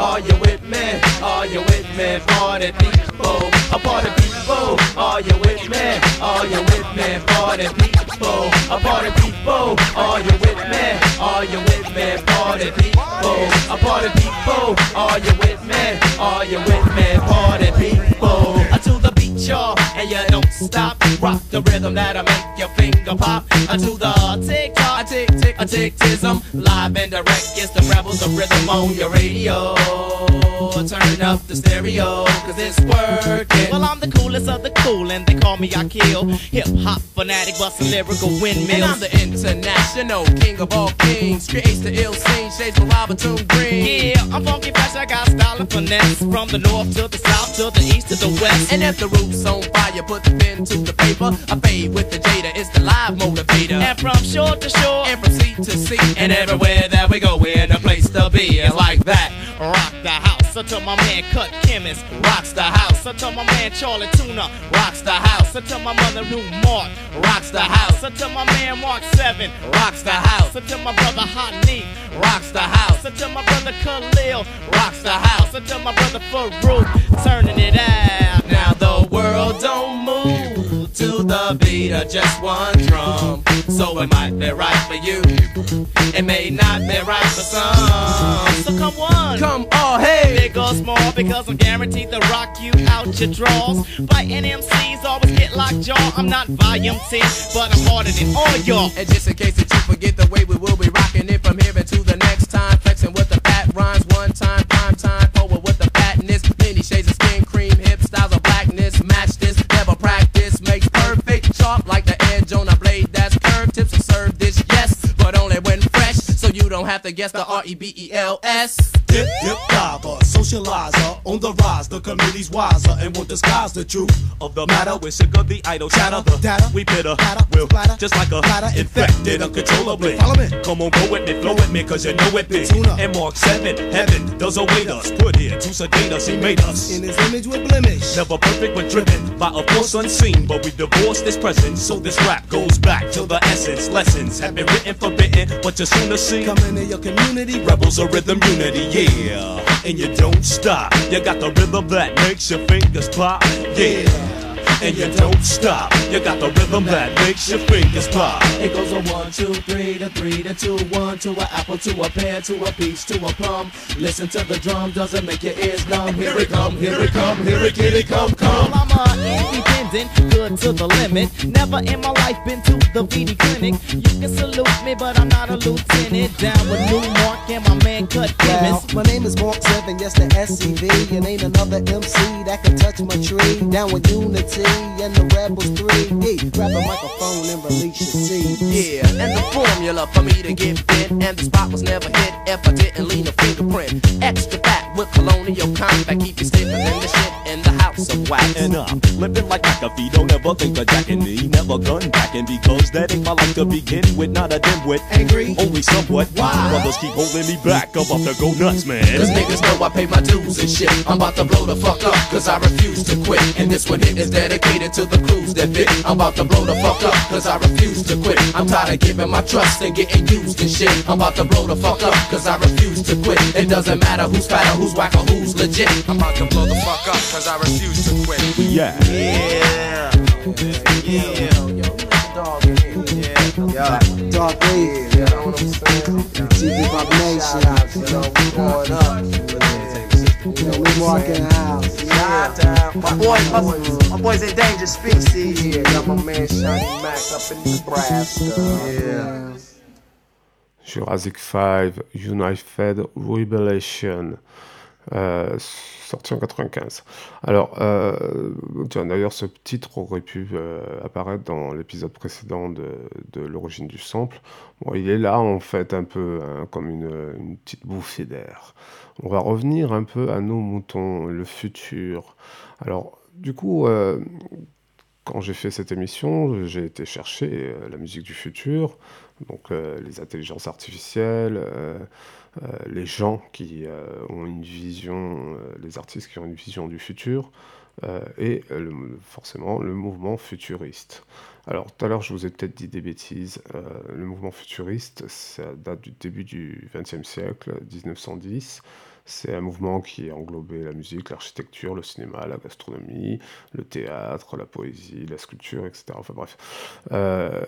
Are you with me? Are you with me? Party people, a party people, are you with me? Are you with me? Party people, a party people, are you with me? Are you with me? Party people, a party people, are you with me? Are you with me? Party people, To the beat, y'all, and you don't stop. Rock the rhythm that'll make your finger pop. To the tick tock, tick tick, a tick tism. Live and direct, it's the rebels of rhythm on your radio. Turn up the stereo, cause it's working. Well, I'm the coolest of the cool, and they call me I kill. Hip hop fanatic, busting lyrical windmills. And I'm the international king of all kings. Creates the ill scene, shades from Robinson Green. Yeah, I'm funky fresh, I got style and finesse. From the north to the south, to the east to the west. And if the roof's on fire, put the pen to the paper. I fade with the Jada, it's the live motivator. And from shore to shore, and from sea to sea, and everywhere that we go, we're in a place to be. It's like that. Rock the house. I tell my man Cut Chemist, rocks the house. I tell my man Charlie Tuna, rocks the house. I tell my mother Lou Mark, rocks the house. Tell my man Mark Seven, rocks the house. Tell my brother Hot Neat, rocks the house. Tell my brother Khalil, rocks the house. I tell my brother Farouk, turning it out. Now the world don't move to the beat of just one drum. So it might be right for you. It may not be right for some. So come on, come on, hey, big or small, because I'm guaranteed to rock you out your drawers. Fighting MCs always get locked jaw. I'm not volume 10, but I'm harder than all y'all. And just in case that you forget the way we will be rocking it from here until the next time, flexing with the fat rhymes, one time, prime have to guess the R E B E L S. Dip, dip, diver, socializer, on the rise, the committee's wiser and won't disguise the truth of the matter. We're sick of the idle chatter, the data, we bitter, will just like a infected uncontrollably. Follow me. Come on, go with me, flow with me, cause you know it be. And Mark 7, heaven does await us, put here to sedate us, he made us. In his image with blemish. Never perfect but driven by a force unseen, but we divorced this present, so this rap goes back to the essence. Lessons have been written, forbidden, but you soon to see. Come into your community, rebels of rhythm unity, yeah. And you don't stop. You got the rhythm that makes your fingers pop, yeah. And you don't stop. You got the rhythm that makes your fingers pop. It goes a one, two, three, to three, to two, one, to a apple, to a pear, to a peach, to a plum. Listen to the drum, doesn't make your ears numb. Here it come, here it come, here it get it come, come. Well, I'm a independent, good to the limit. Never in my life been to the VD clinic. You can salute me, but I'm not a lieutenant. Down with New Mark and my man Cut Well, Chemist. my name is Mark Seven, yes the SCV, and ain't another MC that can touch my tree. Down with Unity and the Rebels Three. Hey, grab a microphone and release your seed. Yeah, and the formula for me to get fit, and the spot was never hit if I didn't lean a fingerprint. Extra fat with colonial compact, keep you stiffer than the shit in the house of wax. And uh, I'm living like McAfee, don't ever think of jacking me. Never gun backing because that ain't my life to begin with. Not a dimwit, angry, only somewhat. Why? Brothers keep holding me back, I'm about to go nuts, man. Cause niggas know I pay my dues and shit. I'm about to blow the fuck up, cause I refuse to quit. And this one here is dedicated to the crews that fit. I'm about to blow the fuck up, cause I refuse to quit. I'm tired of giving my trust and getting used and shit. I'm about to blow the fuck up, cause I refuse to quit. It doesn't matter who's fat or who's whack or who's legit. I'm about to blow the fuck up, cause I refuse to quit. Yeah. Yeah. Yeah. Yo, yo, dog. Yeah. Yeah. Dark Wave. You know what I'm saying? TV Pop You know, we going up. You know, we marking the. Yeah. My boys, my, my boys endangered species. Yeah, got my man Shiny Mac up in Nebraska. Yeah. Jurassic 5, Unified Revelation, euh, sorti en 95. Alors, euh, d'ailleurs, ce titre aurait pu euh, apparaître dans l'épisode précédent de, l'origine du sample. Bon, il est là, en fait, un peu hein, comme une, une petite bouffée d'air. On va revenir un peu à nos moutons, le futur. Alors, du coup, quand j'ai fait cette émission, j'ai été chercher euh, la musique du futur, donc euh, les intelligences artificielles, euh, les gens qui ont une vision, les artistes qui ont une vision du futur, et forcément le mouvement futuriste. Alors tout à l'heure je vous ai peut-être dit des bêtises, le mouvement futuriste ça date du début du XXe siècle, 1910. C'est un mouvement qui englobait la musique, l'architecture, le cinéma, la gastronomie, le théâtre, la poésie, la sculpture, etc. Enfin bref. Euh,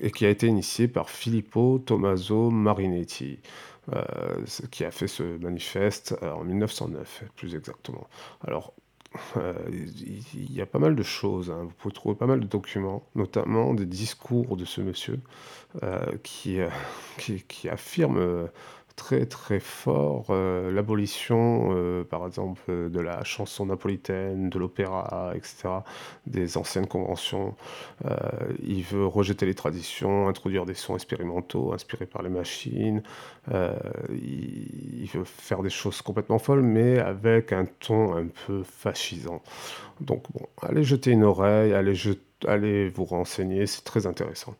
et qui a été initié par Filippo Tommaso Marinetti, euh, qui a fait ce manifeste euh, en 1909, plus exactement. Alors, il y a pas mal de choses, hein. Vous pouvez trouver pas mal de documents, notamment des discours de ce monsieur qui, euh, qui, qui affirme très très fort euh, l'abolition, euh, par exemple, euh, de la chanson napolitaine, de l'opéra, etc., des anciennes conventions. Il veut rejeter les traditions, introduire des sons expérimentaux inspirés par les machines. Il, veut faire des choses complètement folles, mais avec un ton un peu fascisant. Donc bon, allez jeter une oreille, allez, je- allez vous renseigner, c'est très intéressant.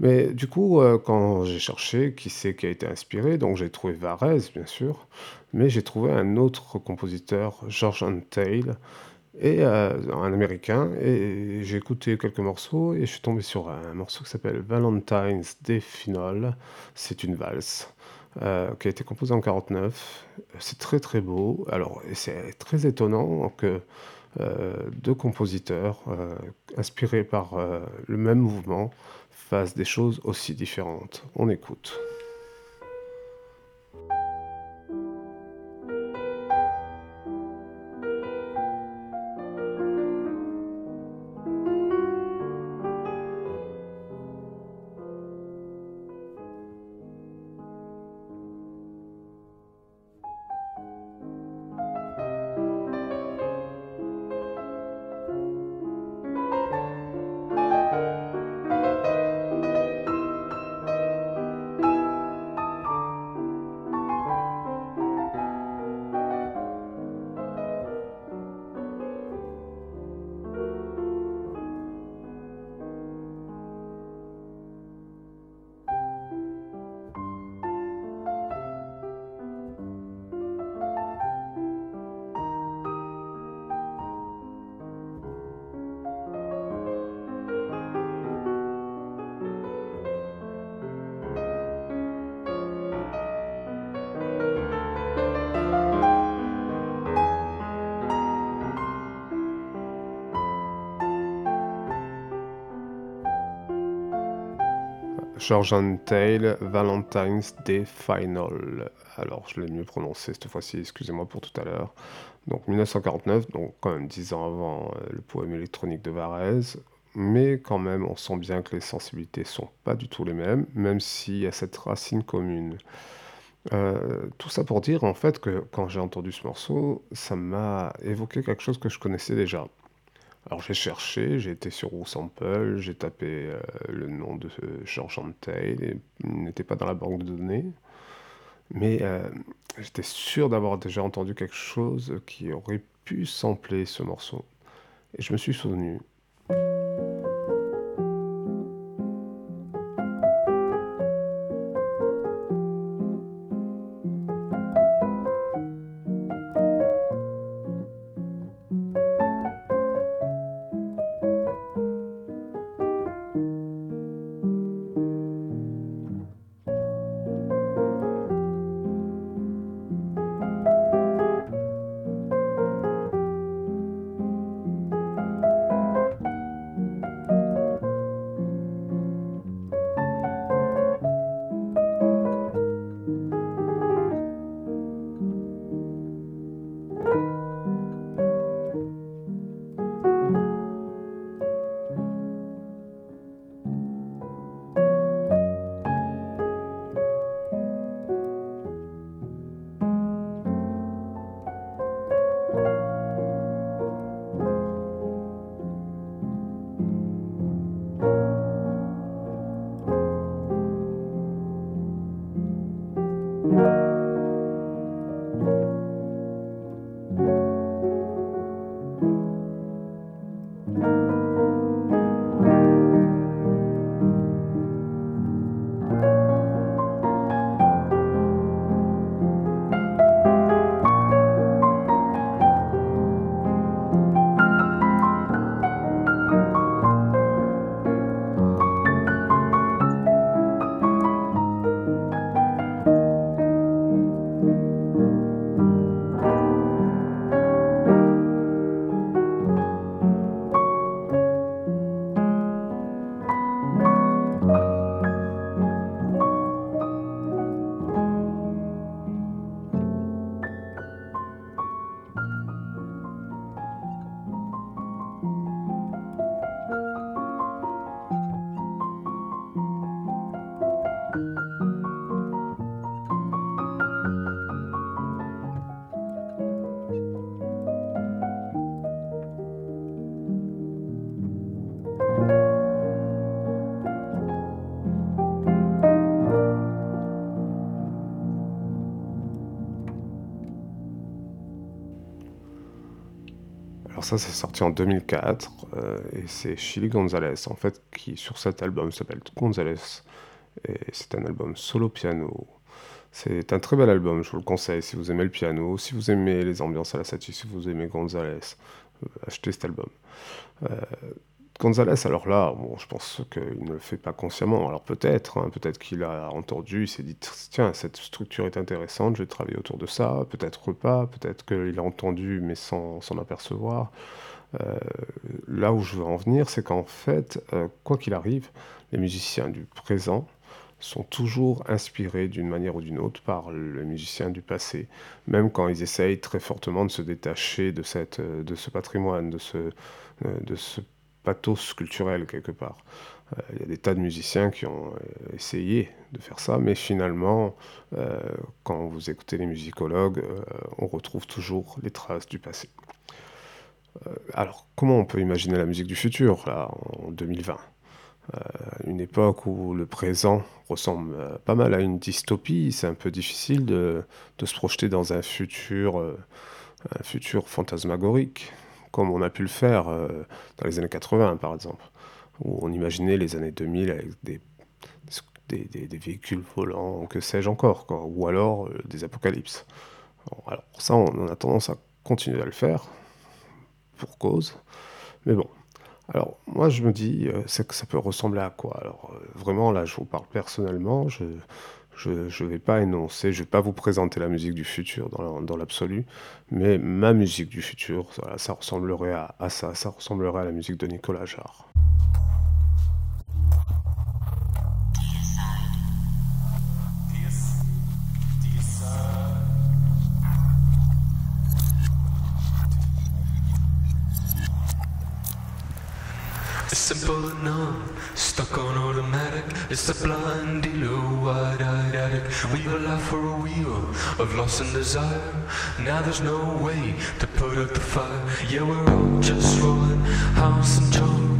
Mais du coup, euh, quand j'ai cherché qui c'est qui a été inspiré, donc j'ai trouvé Varese, bien sûr, mais j'ai trouvé un autre compositeur, George Antheil, et euh, un américain, et j'ai écouté quelques morceaux, et je suis tombé sur un morceau qui s'appelle Valentine's Day Final, c'est une valse. euh, qui a été composée en 49. C'est très très beau. Alors, c'est très étonnant que euh, deux compositeurs euh, inspirés par euh, le même mouvement fassent des choses aussi différentes. On écoute. George Antheil, Valentine's Day Final. Alors, je l'ai mieux prononcé cette fois-ci, excusez-moi pour tout à l'heure. Donc, 1949, donc quand même 10 ans avant euh, le poème électronique de Varese. Mais quand même, on sent bien que les sensibilités sont pas du tout les mêmes, même s'il y a cette racine commune. Euh, tout ça pour dire en fait que quand j'ai entendu ce morceau, ça m'a évoqué quelque chose que je connaissais déjà. Alors j'ai cherché, j'ai été sur Sample, j'ai tapé euh, le nom de euh, Antheil, et il n'était pas dans la banque de données, mais euh, j'étais sûr d'avoir déjà entendu quelque chose qui aurait pu sampler ce morceau. Et je me suis souvenu. Ça, c'est sorti en 2004 euh, et c'est Chili Gonzalez en fait qui sur cet album s'appelle Gonzalez et c'est un album solo piano. C'est un très bel album, je vous le conseille si vous aimez le piano, si vous aimez les ambiances à la satie, si vous aimez Gonzalez, euh, achetez cet album. Gonzalez, alors là, bon, je pense qu'il ne le fait pas consciemment. Alors peut-être, hein, peut-être qu'il a entendu, il s'est dit tiens, cette structure est intéressante, je vais travailler autour de ça. Peut-être pas, peut-être qu'il a entendu mais sans s'en apercevoir. Euh, là où je veux en venir, c'est qu'en fait, euh, quoi qu'il arrive, les musiciens du présent sont toujours inspirés d'une manière ou d'une autre par les musiciens du passé, même quand ils essayent très fortement de se détacher de, euh, ce patrimoine, de ce, de ce pathos culturel quelque part. Euh, Il y a des tas de musiciens qui ont euh, essayé de faire ça, mais finalement, euh, quand vous écoutez les musicologues, on retrouve toujours les traces du passé. Alors, comment on peut imaginer la musique du futur, là, en 2020 Euh, Une époque où le présent ressemble pas mal à une dystopie, c'est un peu difficile de, de se projeter dans un futur, un futur fantasmagorique, comme on a pu le faire euh, dans les années 80, par exemple, où on imaginait les années 2000 avec des, des, des- véhicules volants, que sais-je encore, ou alors euh, des apocalypses. Alors ça, on, a tendance à continuer à le faire, pour cause, mais bon. Alors, moi, je me dis, euh, c'est que ça peut ressembler à quoi? Alors, vraiment, là, je vous parle personnellement, je je ne vais pas énoncer, je vais pas vous présenter la musique du futur dans la- dans l'absolu, mais ma musique du futur, ça ressemblerait à, ça, ça ressemblerait à la musique de Nicolas Jarre. Stuck on automatic. It's a blind dealer, wide-eyed addict. We a life for a wheel of loss and desire. Now there's no way to put out the fire. Yeah, we're all just rolling, house and joint.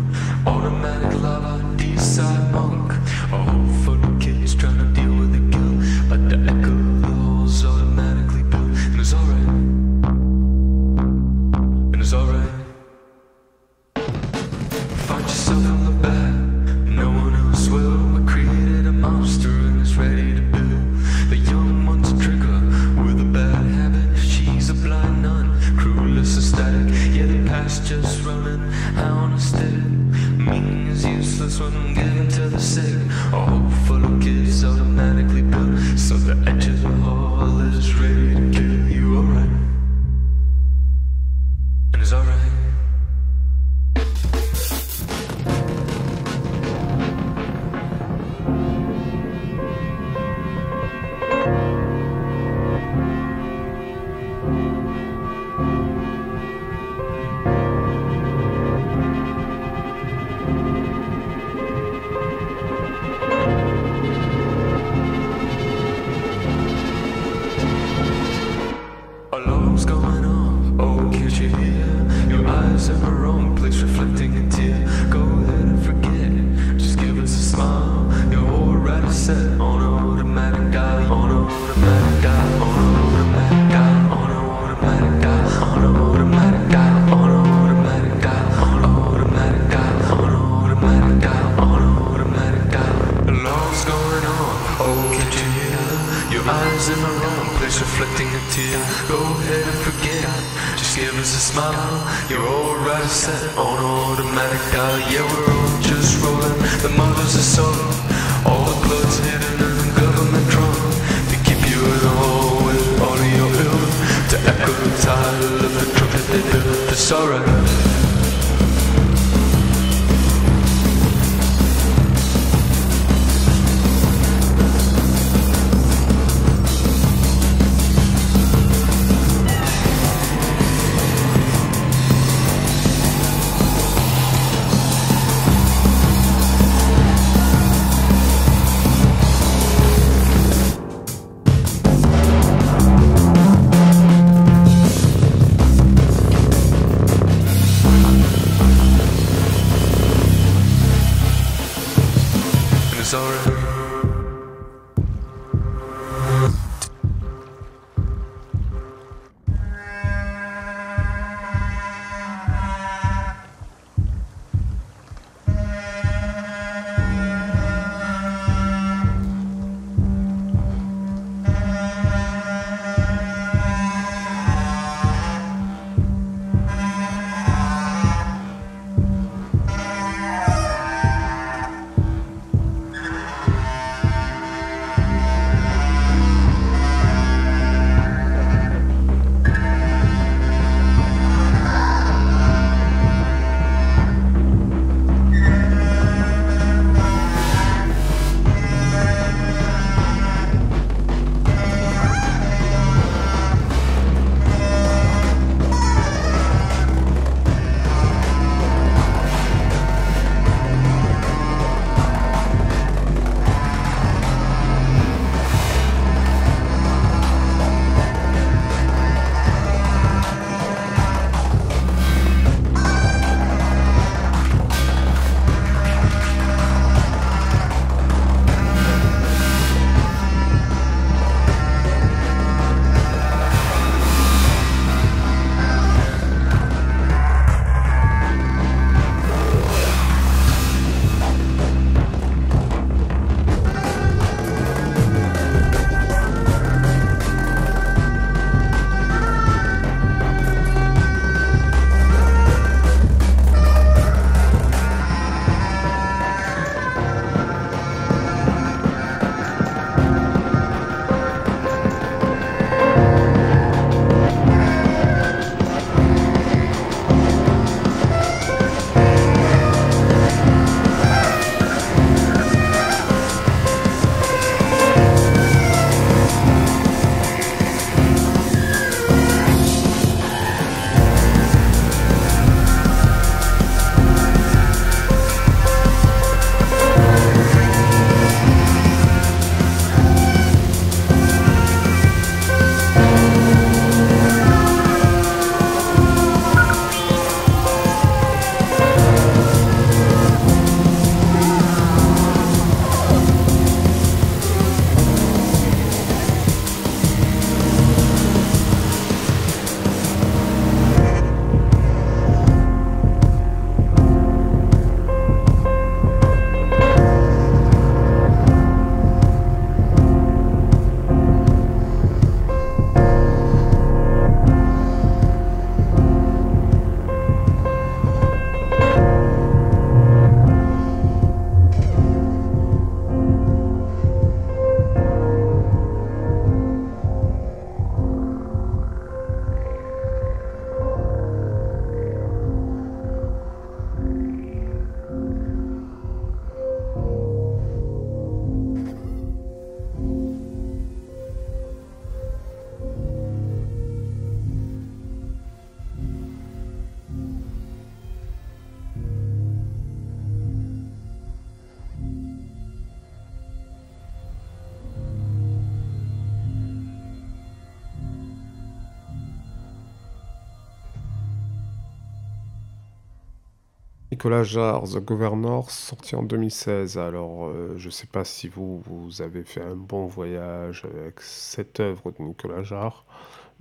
Nicolas Jarre, The Governor, sorti en 2016. Alors, euh, je ne sais pas si vous, vous avez fait un bon voyage avec cette œuvre de Nicolas Jarre,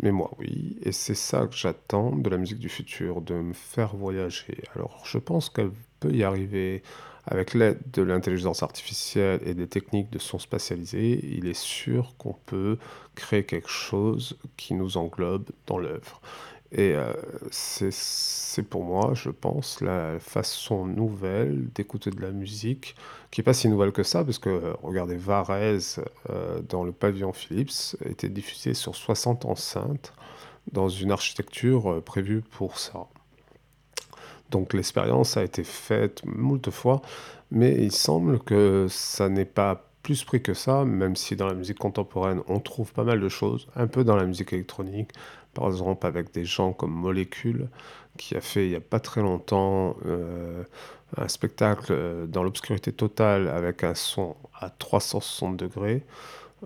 mais moi, oui. Et c'est ça que j'attends de la musique du futur, de me faire voyager. Alors, je pense qu'elle peut y arriver avec l'aide de l'intelligence artificielle et des techniques de son spatialisé. Il est sûr qu'on peut créer quelque chose qui nous englobe dans l'œuvre. Et euh, c'est pour moi, je pense, la façon nouvelle d'écouter de la musique, qui n'est pas si nouvelle que ça, parce que, euh, regardez, Varese, euh, dans le pavillon Philips, était diffusé sur 60 enceintes, dans une architecture euh, prévue pour ça. Donc l'expérience a été faite moult fois, mais il semble que ça n'est pas plus pris que ça, même si dans la musique contemporaine on trouve pas mal de choses, un peu dans la musique électronique, par exemple avec des gens comme Molecule, qui a fait il n'y a pas très longtemps euh, un spectacle euh, dans l'obscurité totale avec un son à 360 degrés.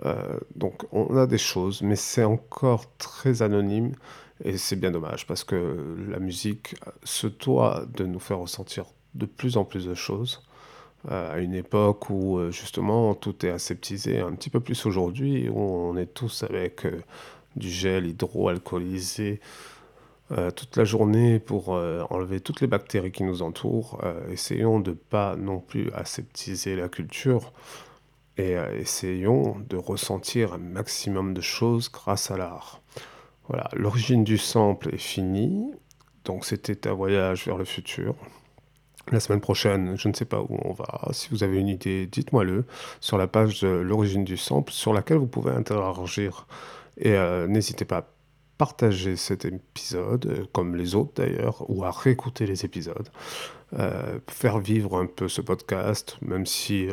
Euh, donc on a des choses, mais c'est encore très anonyme et c'est bien dommage parce que la musique se doit de nous faire ressentir de plus en plus de choses à une époque où justement tout est aseptisé, un petit peu plus aujourd'hui, où on est tous avec du gel hydroalcoolisé euh, toute la journée pour euh, enlever toutes les bactéries qui nous entourent. Euh, essayons de pas non plus aseptiser la culture et essayons de ressentir un maximum de choses grâce à l'art. Voilà, l'origine du sample est finie, donc c'était un voyage vers le futur. La semaine prochaine, je ne sais pas où on va. Si vous avez une idée, dites-moi-le sur la page de l'origine du sample sur laquelle vous pouvez interagir. Et euh, n'hésitez pas à partager cet épisode, euh, comme les autres d'ailleurs, ou à réécouter les épisodes. Euh, faire vivre un peu ce podcast, même si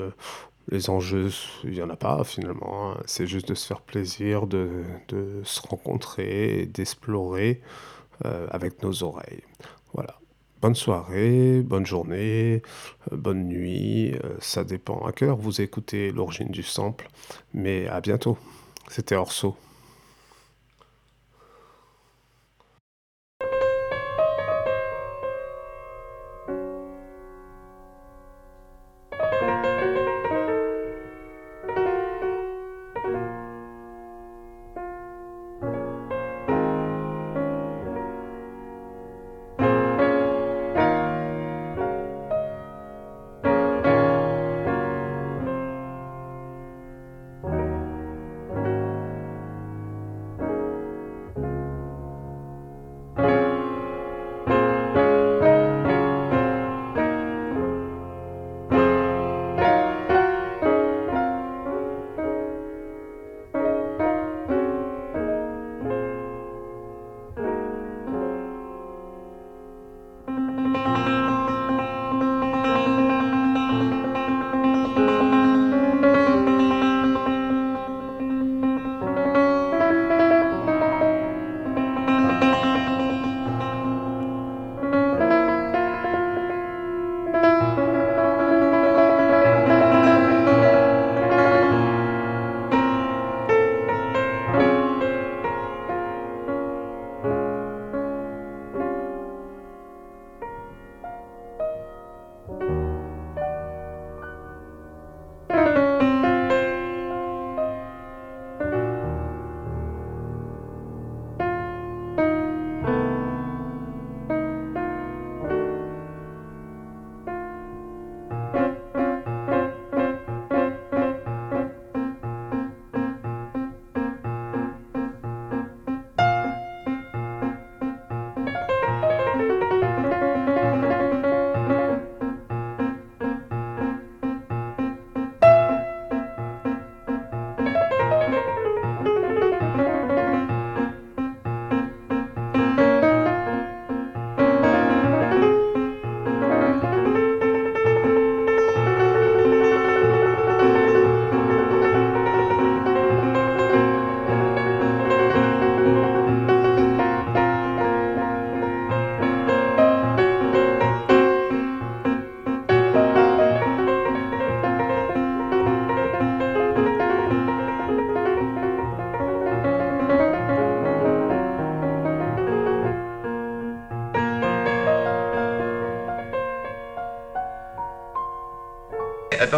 les enjeux, il n'y en a pas finalement. hein. C'est juste de se faire plaisir, de, de se rencontrer, d'explorer avec nos oreilles. Voilà. Bonne soirée, bonne journée, bonne nuit. ça dépend à heure vous écoutez l'origine du sample. Mais à bientôt. C'était Orso.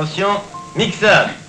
Attention, mixage.